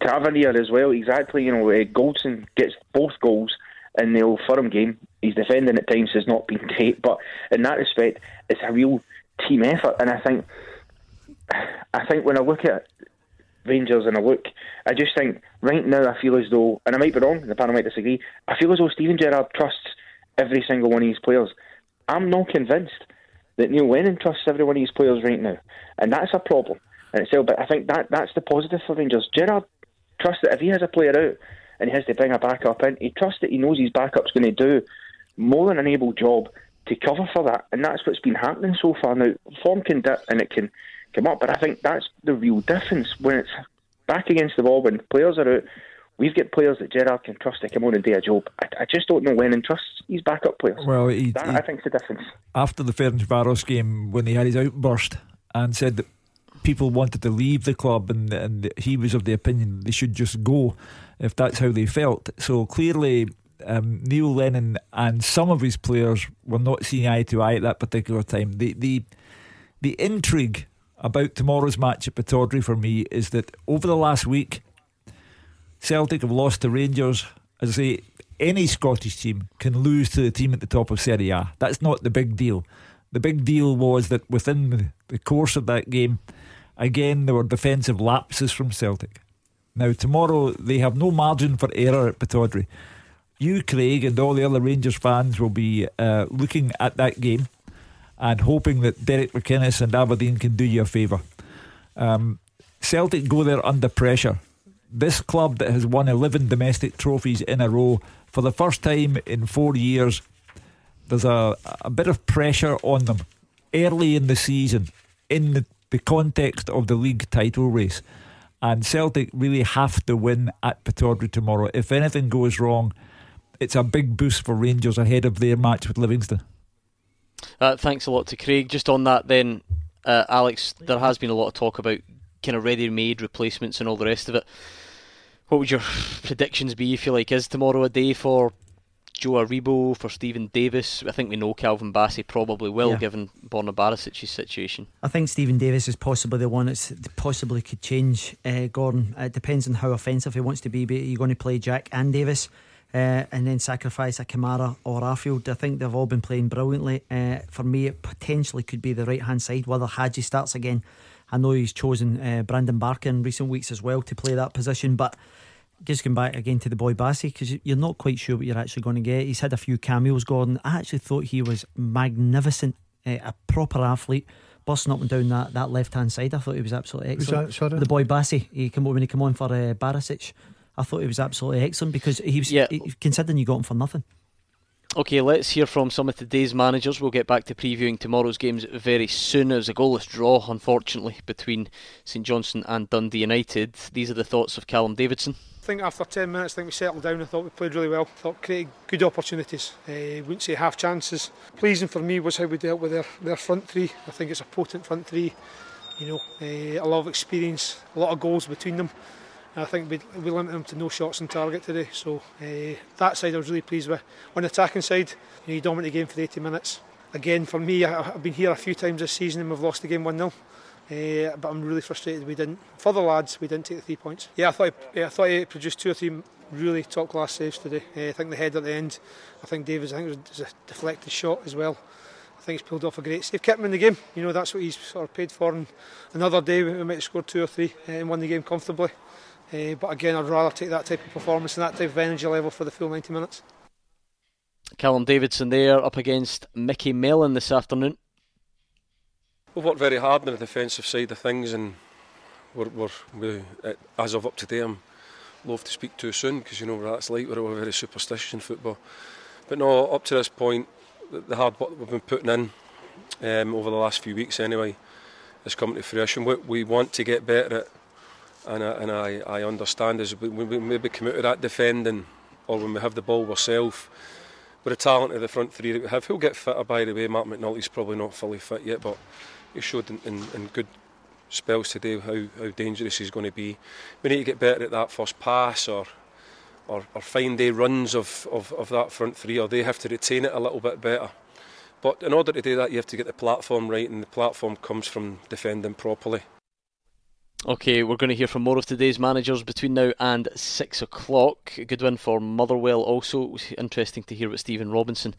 Tavernier as well, exactly. You know, uh, Goldson gets both goals in the old Firm game. His defending at times has not been (laughs) great, but in that respect, it's a real team effort. And I think, I think when I look at Rangers and I look, I just think right now I feel as though, and I might be wrong, the panel might disagree. I feel as though Steven Gerrard trusts every single one of his players. I'm not convinced that Neil Lennon trusts every one of his players right now, and that's a problem in itself. But I think that that's the positive for Rangers. Gerrard trusts that if he has a player out and he has to bring a backup in, he trusts that he knows his backup's going to do more than an able job to cover for that, and that's what's been happening so far. Now, form can dip and it can come up, but I think that's the real difference when it's back against the wall when players are out. We've got players that Gerrard can trust to come on and do a job. I, I just don't know when and trusts his backup players. Well, he- that he- I think's the difference. after the Ferencvaros game when he had his outburst and said that people wanted to leave the club, and, and he was of the opinion they should just go if that's how they felt. So clearly, um, Neil Lennon and some of his players were not seeing eye to eye at that particular time. The the the intrigue about tomorrow's match at Pittodrie for me is that over the last week, Celtic have lost to Rangers. As I say, any Scottish team can lose to the team at the top of Serie A. That's not the big deal. The big deal was that within the course of that game, again, there were defensive lapses from Celtic. Now, tomorrow, they have no margin for error at Pittodrie. You, Craig, and all the other Rangers fans will be uh, looking at that game and hoping that Derek McInnes and Aberdeen can do you a favour. Um, Celtic go there under pressure. This club that has won 11 domestic trophies in a row for the first time in four years, there's a, a bit of pressure on them early in the season in the, the context of the league title race. And Celtic really have to win at Pittodrie tomorrow. If anything goes wrong, it's a big boost for Rangers ahead of their match with Livingston. Uh, thanks a lot to Craig. Just on that, then, uh, Alex, there has been a lot of talk about kind of ready-made replacements and all the rest of it. What would your (laughs) predictions be? If you like, is tomorrow a day for Joe Aribo, for Steven Davis? I think we know Calvin Bassey probably will, yeah. given Borna Barisic's situation. I think Steven Davis is possibly the one that possibly could change uh, Gordon. It depends on how offensive he wants to be. But you're going to play Jack and Davis uh, and then sacrifice a Kamara or Arfield. I think they've all been playing brilliantly. Uh, for me, it potentially could be the right hand side, whether Hagi starts again. I know he's chosen uh, Brandon Barker in recent weeks as well to play that position, but just going back again to the boy Bassey because you're not quite sure what you're actually going to get. He's had a few cameos, Gordon. I actually thought he was magnificent, uh, a proper athlete. Busting up and down that, that left hand side, I thought he was absolutely excellent. That, the boy Bassey, he came when he came on for uh, Barisic. I thought he was absolutely excellent because he was yeah. he, considering you got him for nothing. Okay, let's hear from some of today's managers. We'll get back to previewing tomorrow's games very soon. It was a goalless draw, unfortunately, between St Johnstone and Dundee United. These are the thoughts of Callum Davidson. I think after 10 minutes, I think we settled down. I thought we played really well. I thought created good opportunities. Uh, wouldn't say half chances. Pleasing for me was how we dealt with their, their front three. I think it's a potent front three. You know, uh, a lot of experience, a lot of goals between them. I think we, we limited them to no shots on target today. So uh, that side I was really pleased with. On the attacking side, you, know, you dominate the game for 80 minutes. Again, for me, I, have been here a few times this season and we've lost the game 1 0. Uh, eh, but I'm really frustrated we didn't. For the lads, we didn't take the three points. Yeah, I thought yeah, I thought he produced two or three really top class saves today. Uh, I think the head at the end, I think Davis, I think it was a deflected shot as well. I think he's pulled off a great save. Kept him in the game. You know that's what he's sort of paid for. And another day we might have scored two or three uh, and won the game comfortably. Uh, but again, I'd rather take that type of performance and that type of energy level for the full 90 minutes. Callum Davidson there up against Micky Mellon this afternoon. We've worked very hard on the defensive side of things, and we're, we're we, as of up to date, I'm loath to speak too soon because you know that's like. We're, we're very superstitious in football. But no, up to this point, the, hard work we've been putting in um, over the last few weeks anyway is coming to fruition. We, we want to get better at and I, and I, I understand is when we maybe come out of that defending or when we have the ball ourselves with the talent of the front three that we have he'll get fitter by the way Marc McNulty's probably not fully fit yet but he showed in, in, in good spells today how, how dangerous he's going to be we need to get better at that first pass or or, or find day runs of, of, of that front three or they have to retain it a little bit better but in order to do that you have to get the platform right and the platform comes from defending properly Okay, we're going to hear from more of today's managers between now and six o'clock. Good win for Motherwell. Also, interesting to hear what Stephen Robinson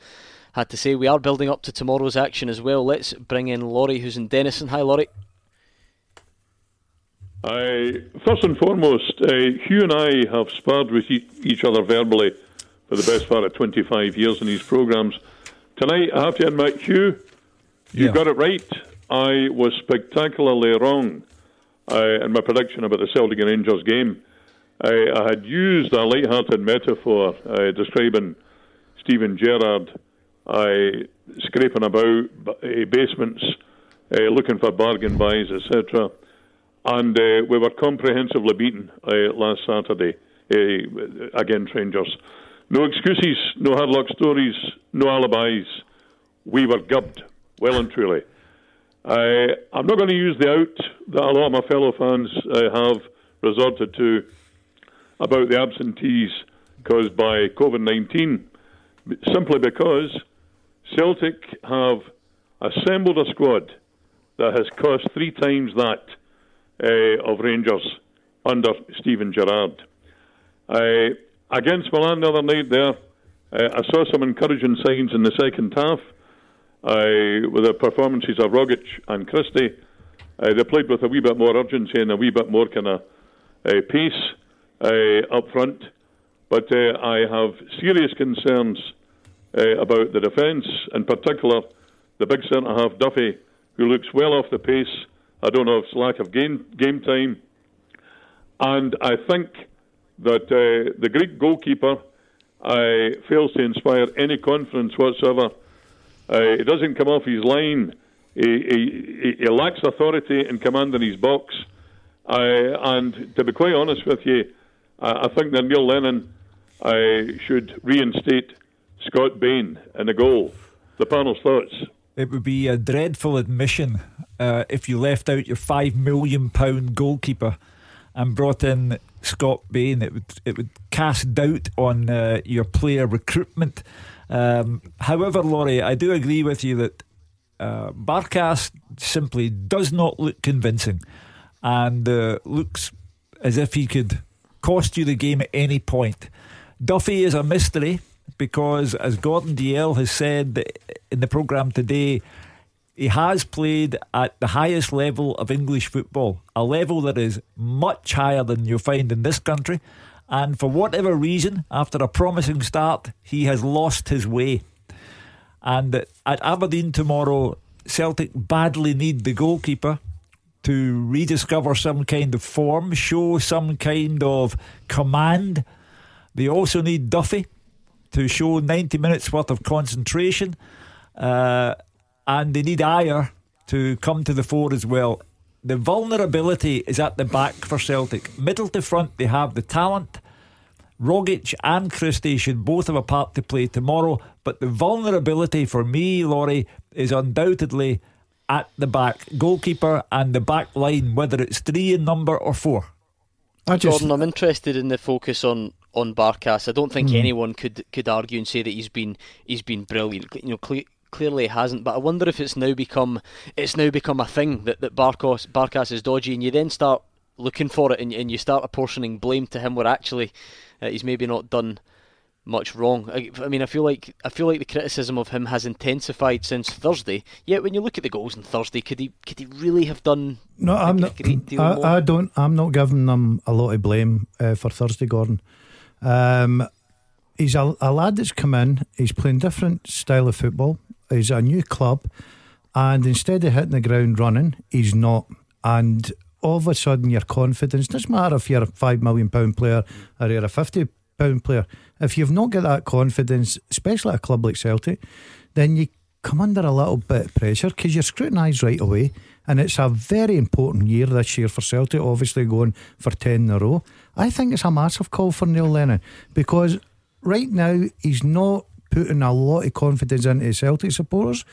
had to say. We are building up to tomorrow's action as well. Let's bring in Laurie, who's in Dennistoun. Hi, Laurie. I, first and foremost, uh, Hugh and I have sparred with e- each other verbally for the best part of 25 years in these programmes. Tonight, I have to admit, Hugh, you yeah. got it right. I was spectacularly wrong uh, in my prediction about the Celtic and Rangers game. I, I had used a light-hearted metaphor uh, describing Steven Gerrard uh, scraping about uh, basements, uh, looking for bargain buys, etc. And uh, we were comprehensively beaten last Saturday against Rangers. No excuses, no hard luck stories, no alibis. We were gubbed, well and truly. I, I'm not going to use the out that a lot of my fellow fans uh, have resorted to about the absentees caused by COVID 19, simply because Celtic have assembled a squad that has cost three times that uh, of Rangers under Steven Gerrard. Uh, against Milan the other night, there, uh, I saw some encouraging signs in the second half uh, with the performances of Rogic and Christie. Uh, they played with a wee bit more urgency and a wee bit more kind of uh, pace up front. But I have serious concerns about the defence, in particular the big centre half Duffy, who looks well off the pace. I don't know if it's lack of game game time, and I think that uh, the Greek goalkeeper uh, fails to inspire any confidence whatsoever. Uh, he doesn't come off his line. He, he, he lacks authority and command in his box. Uh, and to be quite honest with you, I, I think that Neil Lennon uh, should reinstate Scott Bain in the goal. The panel's thoughts. It would be a dreadful admission uh, if you left out your five million pound goalkeeper and brought in Scott Bain. It would it would cast doubt on uh, your player recruitment. Um, however, Laurie, I do agree with you that uh, Barkas simply does not look convincing, and uh, looks as if he could cost you the game at any point. Duffy is a mystery because, as Gordon Dalziel has said in the programme today, he has played at the highest level of English football, a level that is much higher than you'll find in this country. And for whatever reason, after a promising start, he has lost his way. And at Aberdeen tomorrow, Celtic badly need the goalkeeper to rediscover some kind of form, show some kind of command. They also need Duffy to show 90 minutes worth of concentration. Uh, and they need Ajer to come to the fore as well. The vulnerability is at the back for Celtic. Middle to front, they have the talent. Rogic and Christie should both have a part to play tomorrow, but the vulnerability for me, Laurie, is undoubtedly at the back. Goalkeeper and the back line, whether it's three in number or four. I just, Gordon, I'm interested in the focus on on Barkas. I don't think mm. anyone could could argue and say that he's been he's been brilliant. You know, cle- clearly hasn't. But I wonder if it's now become it's now become a thing that that Barkas Barkas is dodgy, and you then start looking for it, and, and you start apportioning blame to him where actually uh, he's maybe not done much wrong. I, I, mean, I feel like I feel like the criticism of him has intensified since Thursday. Yet when you look at the goals on Thursday, could he could he really have done? No, I'm not. I, I, don't. I'm not giving them a lot of blame uh, for Thursday, Gordon. Um, he's a, a lad that's come in. He's playing different style of football. He's a new club, and instead of hitting the ground running, he's not. And all of a sudden, your confidence doesn't matter if you're a five million pound player or you're a fifty pound player. If you've not got that confidence, especially at a club like Celtic, then you come under a little bit of pressure because you're scrutinised right away. And it's a very important year this year for Celtic, obviously going for 10 in a row. I think it's a massive call for Neil Lennon because right now he's not putting a lot of confidence into Celtic supporters.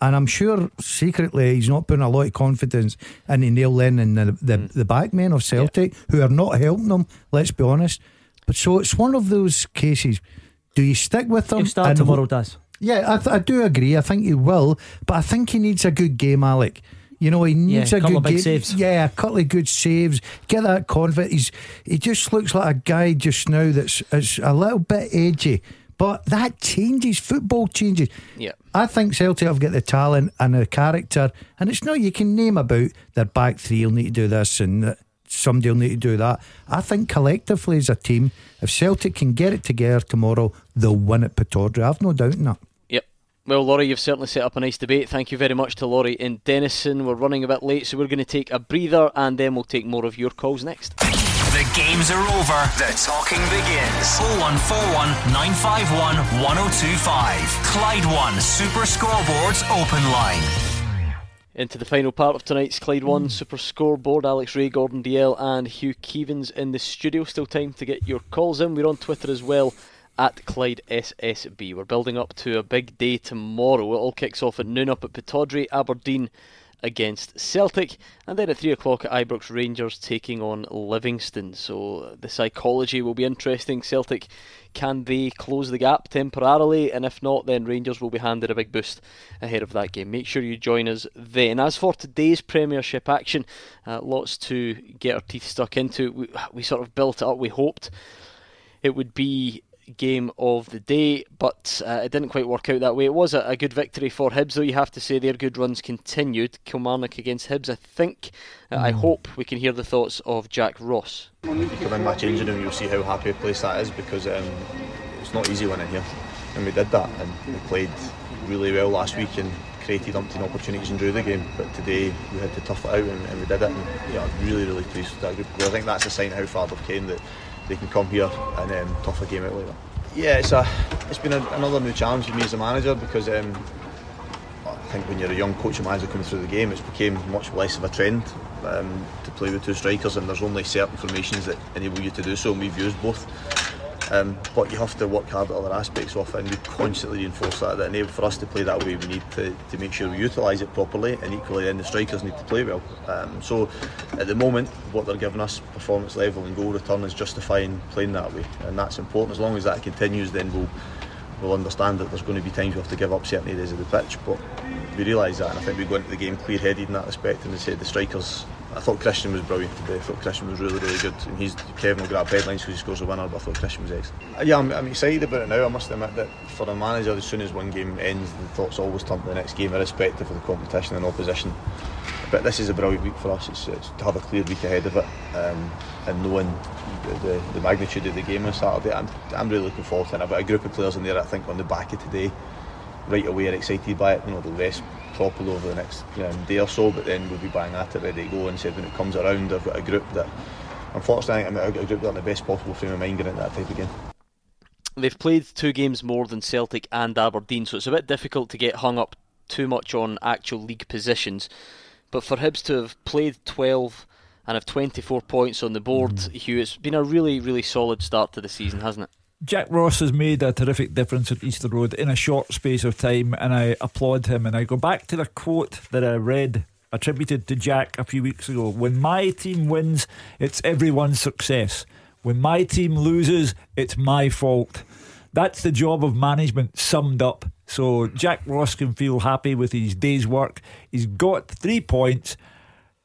And I'm sure secretly he's not putting a lot of confidence into Neil Lennon and the, the, mm. the back men of Celtic yeah. who are not helping them, let's be honest. But so it's one of those cases. Do you stick with them? If start tomorrow does. Yeah, I, th- I do agree. I think he will. But I think he needs a good game, Alec. You know, he needs yeah, a, a good game. Saves. Yeah, a couple of good saves. Get that confidence. He's he just looks like a guy just now that's, that's a little bit edgy. But that changes. Football changes. Yeah. I think Celtic have got the talent and the character, and it's not you can name about their back three will need to do this and somebody will need to do that. I think collectively as a team, if Celtic can get it together tomorrow, they'll win at Pittodrie. I've no doubt in that. Well, Laurie, you've certainly set up a nice debate. Thank you very much to Laurie and Dennistoun. We're running a bit late, so we're going to take a breather and then we'll take more of your calls next. The games are over. The talking begins. 0141 951 1025. Clyde One Super Scoreboards Open Line. Into the final part of tonight's Clyde One Super Scoreboard. Alex Rae, Gordon Dalziel, and Hugh Keevins in the studio. Still time to get your calls in. We're on Twitter as well at Clyde SSB. We're building up to a big day tomorrow. It all kicks off at noon up at Pittodrie. Aberdeen against Celtic, and then at three o'clock at Ibrox Rangers taking on Livingston. So the psychology will be interesting. Celtic can they close the gap temporarily? And if not, then Rangers will be handed a big boost ahead of that game. Make sure you join us then. As for today's Premiership action, uh, lots to get our teeth stuck into. We, we sort of built it up. We hoped it would be game of the day, but uh, it didn't quite work out that way. It was a, a, good victory for Hibs, though. You have to say their good runs continued. Kilmarnock against Hibs, I think. Uh. I hope we can hear the thoughts of Jack Ross. Come in my changing room, you'll see how happy a place that is because um, it's not easy winning here, and we did that, and we played really well last week and created umpteen opportunities and drew the game. But today we had to tough it out and, and we did it. And yeah, I'm really, really pleased with that group. I think that's a sign how far they've came that they can come here and um, tough a game out later. Yeah, it's a it's been a, another new challenge for me as a manager because um, I think when you're a young coach and manager coming through the game, it's became much less of a trend um, to play with two strikers, and there's only certain formations that enable you to do so, and we've used both. Um, but you have to work hard at other aspects of it, and we constantly reinforce that. That enable for us to play that way, we need to, to make sure we utilise it properly, and equally, then the strikers need to play well. Um, so, at the moment, what they're giving us, performance level and goal return, is justifying playing that way, and that's important. As long as that continues, then we'll we'll understand that there's going to be times we have to give up certain areas of the pitch, but we realise that, and I think we go into the game clear-headed in that respect. And they said the strikers I thought Christian was brilliant today. I thought Christian was really, really good. And he's Kevin will grab headlines because he scores a winner, but I thought Christian was excellent. Uh, yeah, I'm, I'm, excited about it now. I must admit that for a manager, as soon as one game ends, the thoughts always turn to the next game, irrespective of the competition and opposition. But this is a brilliant week for us. It's, it's to have a clear week ahead of it, um, and knowing the, the, magnitude of the game on Saturday, I'm, I'm really looking forward to it. I've got a group of players in there. I think on the back of today, right away are excited by it. You know, the rest properly over the next um, day or so, but then we'll be buying at it ready to go. And said when it comes around, I've got a group that, unfortunately, I've got a group that are in the best possible frame of mind getting that type of game. They've played two games more than Celtic and Aberdeen, so it's a bit difficult to get hung up too much on actual league positions. But for Hibs to have played 12 and have 24 points on the board, mm. Hugh, it's been a really, really solid start to the season, hasn't it? Jack Ross has made a terrific difference at Easter Road in a short space of time, and I applaud him. And I go back to the quote that I read attributed to Jack a few weeks ago When my team wins, it's everyone's success. When my team loses, it's my fault. That's the job of management summed up. So Jack Ross can feel happy with his day's work. He's got three points.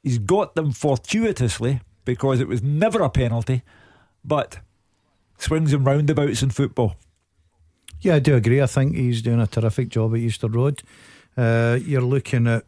He's got them fortuitously because it was never a penalty. But swings and roundabouts in football. Yeah, I do agree. I think he's doing a terrific job at Easter Road. Uh, you're looking at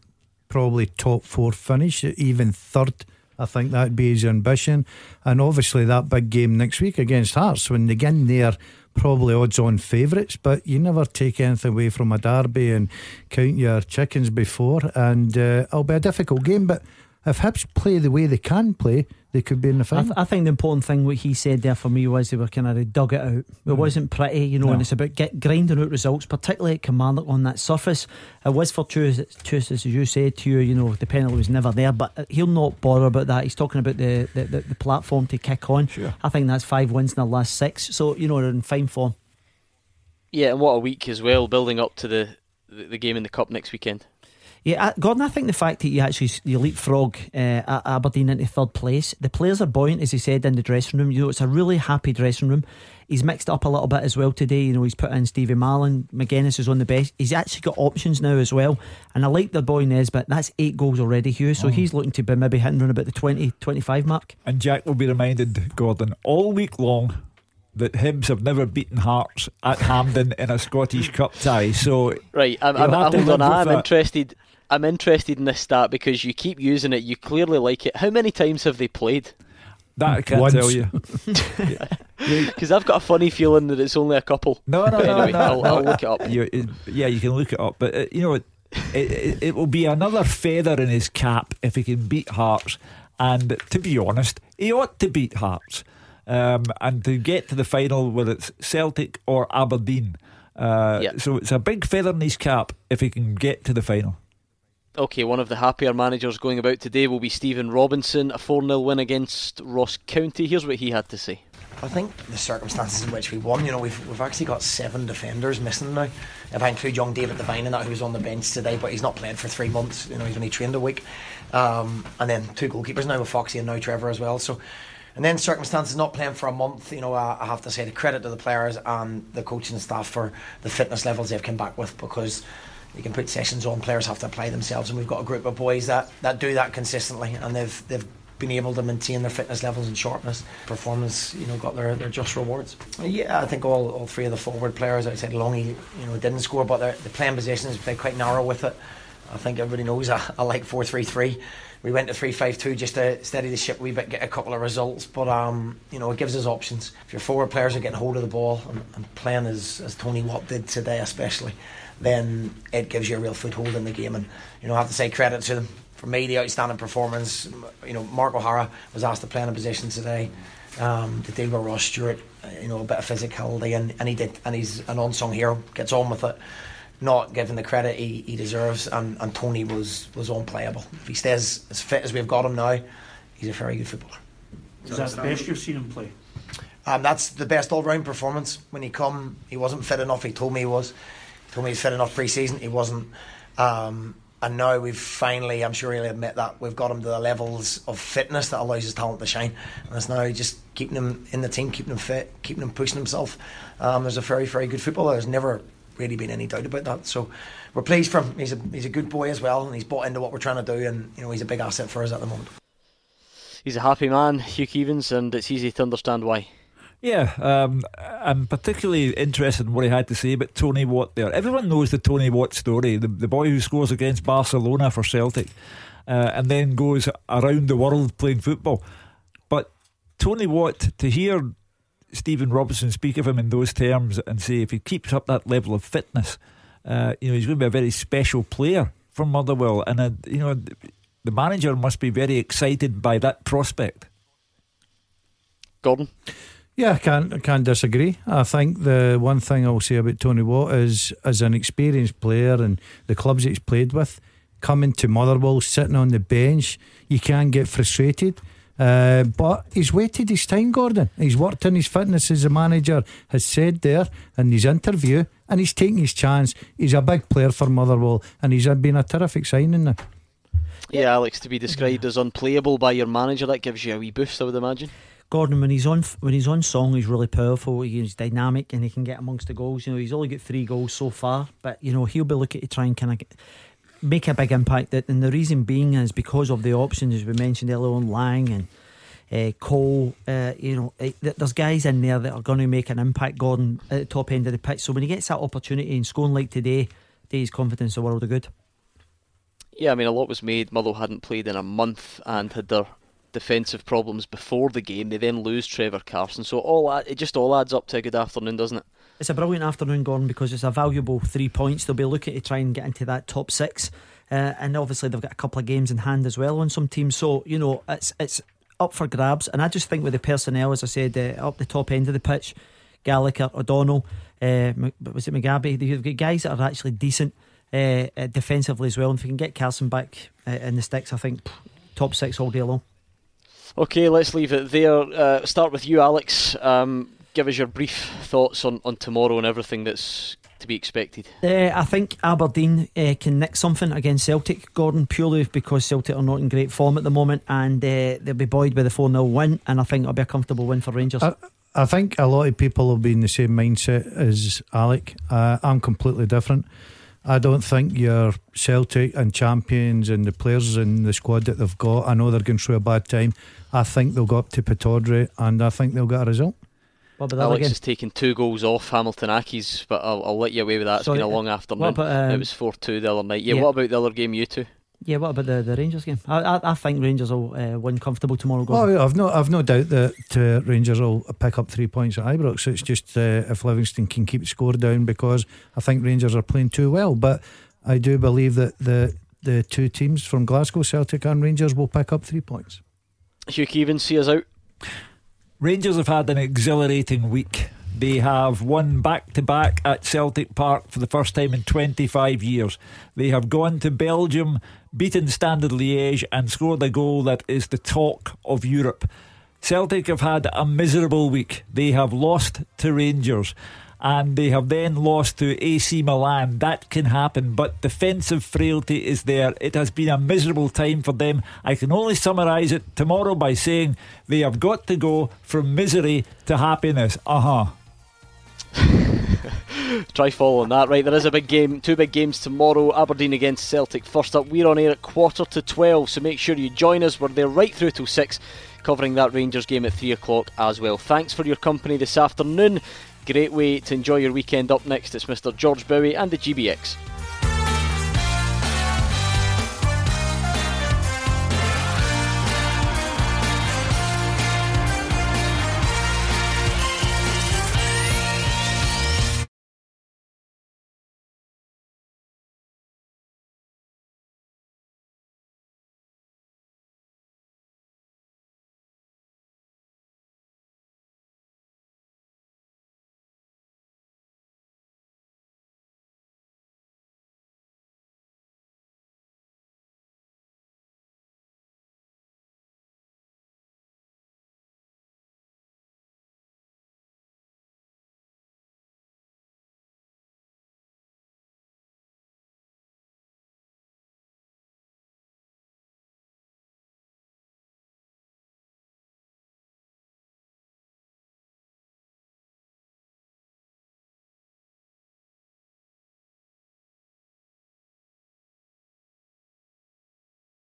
probably top four finish, even third. I think that'd be his ambition. And obviously, that big game next week against Hearts, when they get in there, probably odds on favourites, but you never take anything away from a derby and count your chickens before. And uh, it'll be a difficult game, but if Hibs play the way they can play, they could be in the final. I, th- I, think the important thing what he said there for me was they were kind of dug it out. It mm. wasn't pretty, you know, no. and it's about get, grinding out results, particularly at Kilmarnock on that surface. It was for fortuitous, as you said to you, you know, the penalty was never there, but he'll not bother about that. He's talking about the, the, the, the platform to kick on. Sure. I think that's five wins in the last six, so, you know, they're in fine form. Yeah, and what a week as well, building up to the, the, the game in the Cup next weekend. Yeah, Gordon, I think the fact that you actually you leapfrog uh, Aberdeen into third place, the players are buoyant, as he said in the dressing room. You know, it's a really happy dressing room. He's mixed up a little bit as well today. You know, he's put in Stevie Mallan. Magennis is on the best. He's actually got options now as well. And I like the boy Nisbet. That's eight goals already, Hugh. So oh. he's looking to be maybe hitting around about the 20, 25 mark. And Jack will be reminded, Gordon, all week long that Hibs have never beaten Hearts at Hampden in a Scottish Cup tie. So right, I'm, I'm, hold on. I'm interested. I'm interested in this stat because you keep using it. You clearly like it. How many times have they played? That I can't Once. tell you. (laughs) (laughs) Because I've got a funny feeling that it's only a couple. No, no, no, anyway, no, I'll, no. I'll look it up. You, yeah, you can look it up. But uh, you know, it, it, it will be another feather in his cap if he can beat Hearts. And to be honest, he ought to beat Hearts. Um, and to get to the final, whether it's Celtic or Aberdeen. Uh, yeah. So it's a big feather in his cap if he can get to the final. Okay, one of the happier managers going about today will be Stephen Robinson. A 4 0 win against Ross County. Here's what he had to say. I think the circumstances in which we won, you know, we've, we've actually got seven defenders missing now. If I include young David Devine in that, who's on the bench today, but he's not played for three months, you know, he's only trained a week. Um, and then two goalkeepers now with Foxy and now Trevor as well. So, and then circumstances not playing for a month, you know, I, I have to say the credit to the players and the coaching staff for the fitness levels they've come back with because you can put sessions on. Players have to apply themselves, and we've got a group of boys that, that do that consistently, and they've they've been able to maintain their fitness levels and sharpness. Performance, you know, got their, their just rewards. Yeah, I think all, all three of the forward players I said Longy, you know, didn't score, but the playing positions played quite narrow with it. I think everybody knows I, I like four three three. We went to three five two just to steady the ship a wee bit, get a couple of results. But um, you know, it gives us options. If your forward players are getting hold of the ball and, and playing as, as Tony Watt did today, especially, then it gives you a real foothold in the game. And you know, I have to say credit to them for me, the outstanding performance. You know, Mark O'Hara was asked to play in a position today um, to deal with Ross Stewart. You know, a bit of physicality, and, and he did, and he's an unsung hero. Gets on with it not given the credit he, he deserves, and, and Tony was, was unplayable. If he stays as fit as we've got him now, he's a very good footballer. Is that the best you've seen him play? Um, that's the best all round performance. When he come, he wasn't fit enough. He told me he was. Told me he's fit enough pre season. He wasn't. Um, and now we've finally, I'm sure he'll admit that, we've got him to the levels of fitness that allows his talent to shine. And it's now just keeping him in the team, keeping him fit, keeping him pushing himself. Um, there's a very, very good footballer. There's never really been any doubt about that. So we're pleased for him. He's a he's a good boy as well, and he's bought into what we're trying to do, and you know he's a big asset for us at the moment. He's a happy man, Hugh Keevins, and it's easy to understand why. Yeah, um, I'm particularly interested in what he had to say about Tony Watt there. Everyone knows the Tony Watt story, the, the boy who scores against Barcelona for Celtic uh, and then goes around the world playing football. But Tony Watt, to hear Stephen Robinson speak of him in those terms and say if he keeps up that level of fitness, uh, you know, he's going to be a very special player for Motherwell. And, uh, you know, the manager must be very excited by that prospect. Gordon? Yeah, I can't, I can't disagree. I think the one thing I'll say about Tony Watt is, as an experienced player and the clubs he's played with, coming to Motherwell, sitting on the bench, you can get frustrated. Uh, but he's waited his time, Gordon. He's worked on his fitness, as the manager has said there in his interview, and he's taking his chance. He's a big player for Motherwell, and he's been a terrific signing now. Yeah, Alex, to be described as unplayable by your manager, that gives you a wee boost, I would imagine. Gordon, when he's on when he's on song, he's really powerful. He's dynamic and he can get amongst the goals. You know, he's only got three goals so far, but you know he'll be looking to try and kind of make a big impact. That and the reason being is because of the options as we mentioned earlier on, Lang and uh, Cole. Uh, you know, uh, there's guys in there that are going to make an impact. Gordon at the top end of the pitch. So when he gets that opportunity and scoring like today, his confidence the world of good. Yeah, I mean, a lot was made. Motherwell hadn't played in a month and had their defensive problems before the game. They then lose Trevor Carson, so all it just all adds up to a good afternoon, doesn't it? It's a brilliant afternoon, Gordon, because it's a valuable three points. They'll be looking to try and get into that top six, uh, and obviously they've got a couple of games in hand as well on some teams. So you know it's it's up for grabs, and I just think with the personnel, as I said, uh, up the top end of the pitch, Gallagher, O'Donnell, uh, was it Mugabi? They've got guys that are actually decent. Uh, uh, defensively as well, and if we can get Carson back uh, in the sticks, I think top six all day long. Okay, let's leave it there. Uh, start with you, Alex. Um, give us your brief thoughts on, on tomorrow and everything that's to be expected. Uh, I think Aberdeen uh, can nick something against Celtic, Gordon, purely because Celtic are not in great form at the moment and uh, they'll be buoyed by the 4 0 win, and I think it'll be a comfortable win for Rangers. I, I think a lot of people will be in the same mindset as Alec. Uh, I'm completely different. I don't think your Celtic and champions and the players in the squad that they've got, I know they're going through a bad time. I think they'll go up to Pittodrie and I think they'll get a result. What about Alex has taken two goals off Hamilton Accies, but I'll, I'll let you away with that. It's Sorry, been a long afternoon. About, um, it was 4 2 the other night. Yeah, yeah, what about the other game, you two? Yeah, what about the, the Rangers game? I, I, I think Rangers will uh, win comfortable tomorrow. Oh, yeah, I've no I've no doubt that uh, Rangers will pick up three points at Ibrox. It's just uh, if Livingston can keep the score down because I think Rangers are playing too well. But I do believe that the the two teams from Glasgow, Celtic and Rangers, will pick up three points. Hugh Keevins, see us out. Rangers have had an exhilarating week. They have won back to back at Celtic Park for the first time in 25 years. They have gone to Belgium, beaten Standard Liège, and scored a goal that is the talk of Europe. Celtic have had a miserable week. They have lost to Rangers and they have then lost to AC Milan. That can happen, but defensive frailty is there. It has been a miserable time for them. I can only summarise it tomorrow by saying they have got to go from misery to happiness. Uh huh. (laughs) Try following that. Right, there is a big game, two big games tomorrow. Aberdeen against Celtic. First up, we're on air at quarter to 12, so make sure you join us. We're there right through till 6, covering that Rangers game at 3 o'clock as well. Thanks for your company this afternoon. Great way to enjoy your weekend. Up next, it's Mr. George Bowie and the GBX.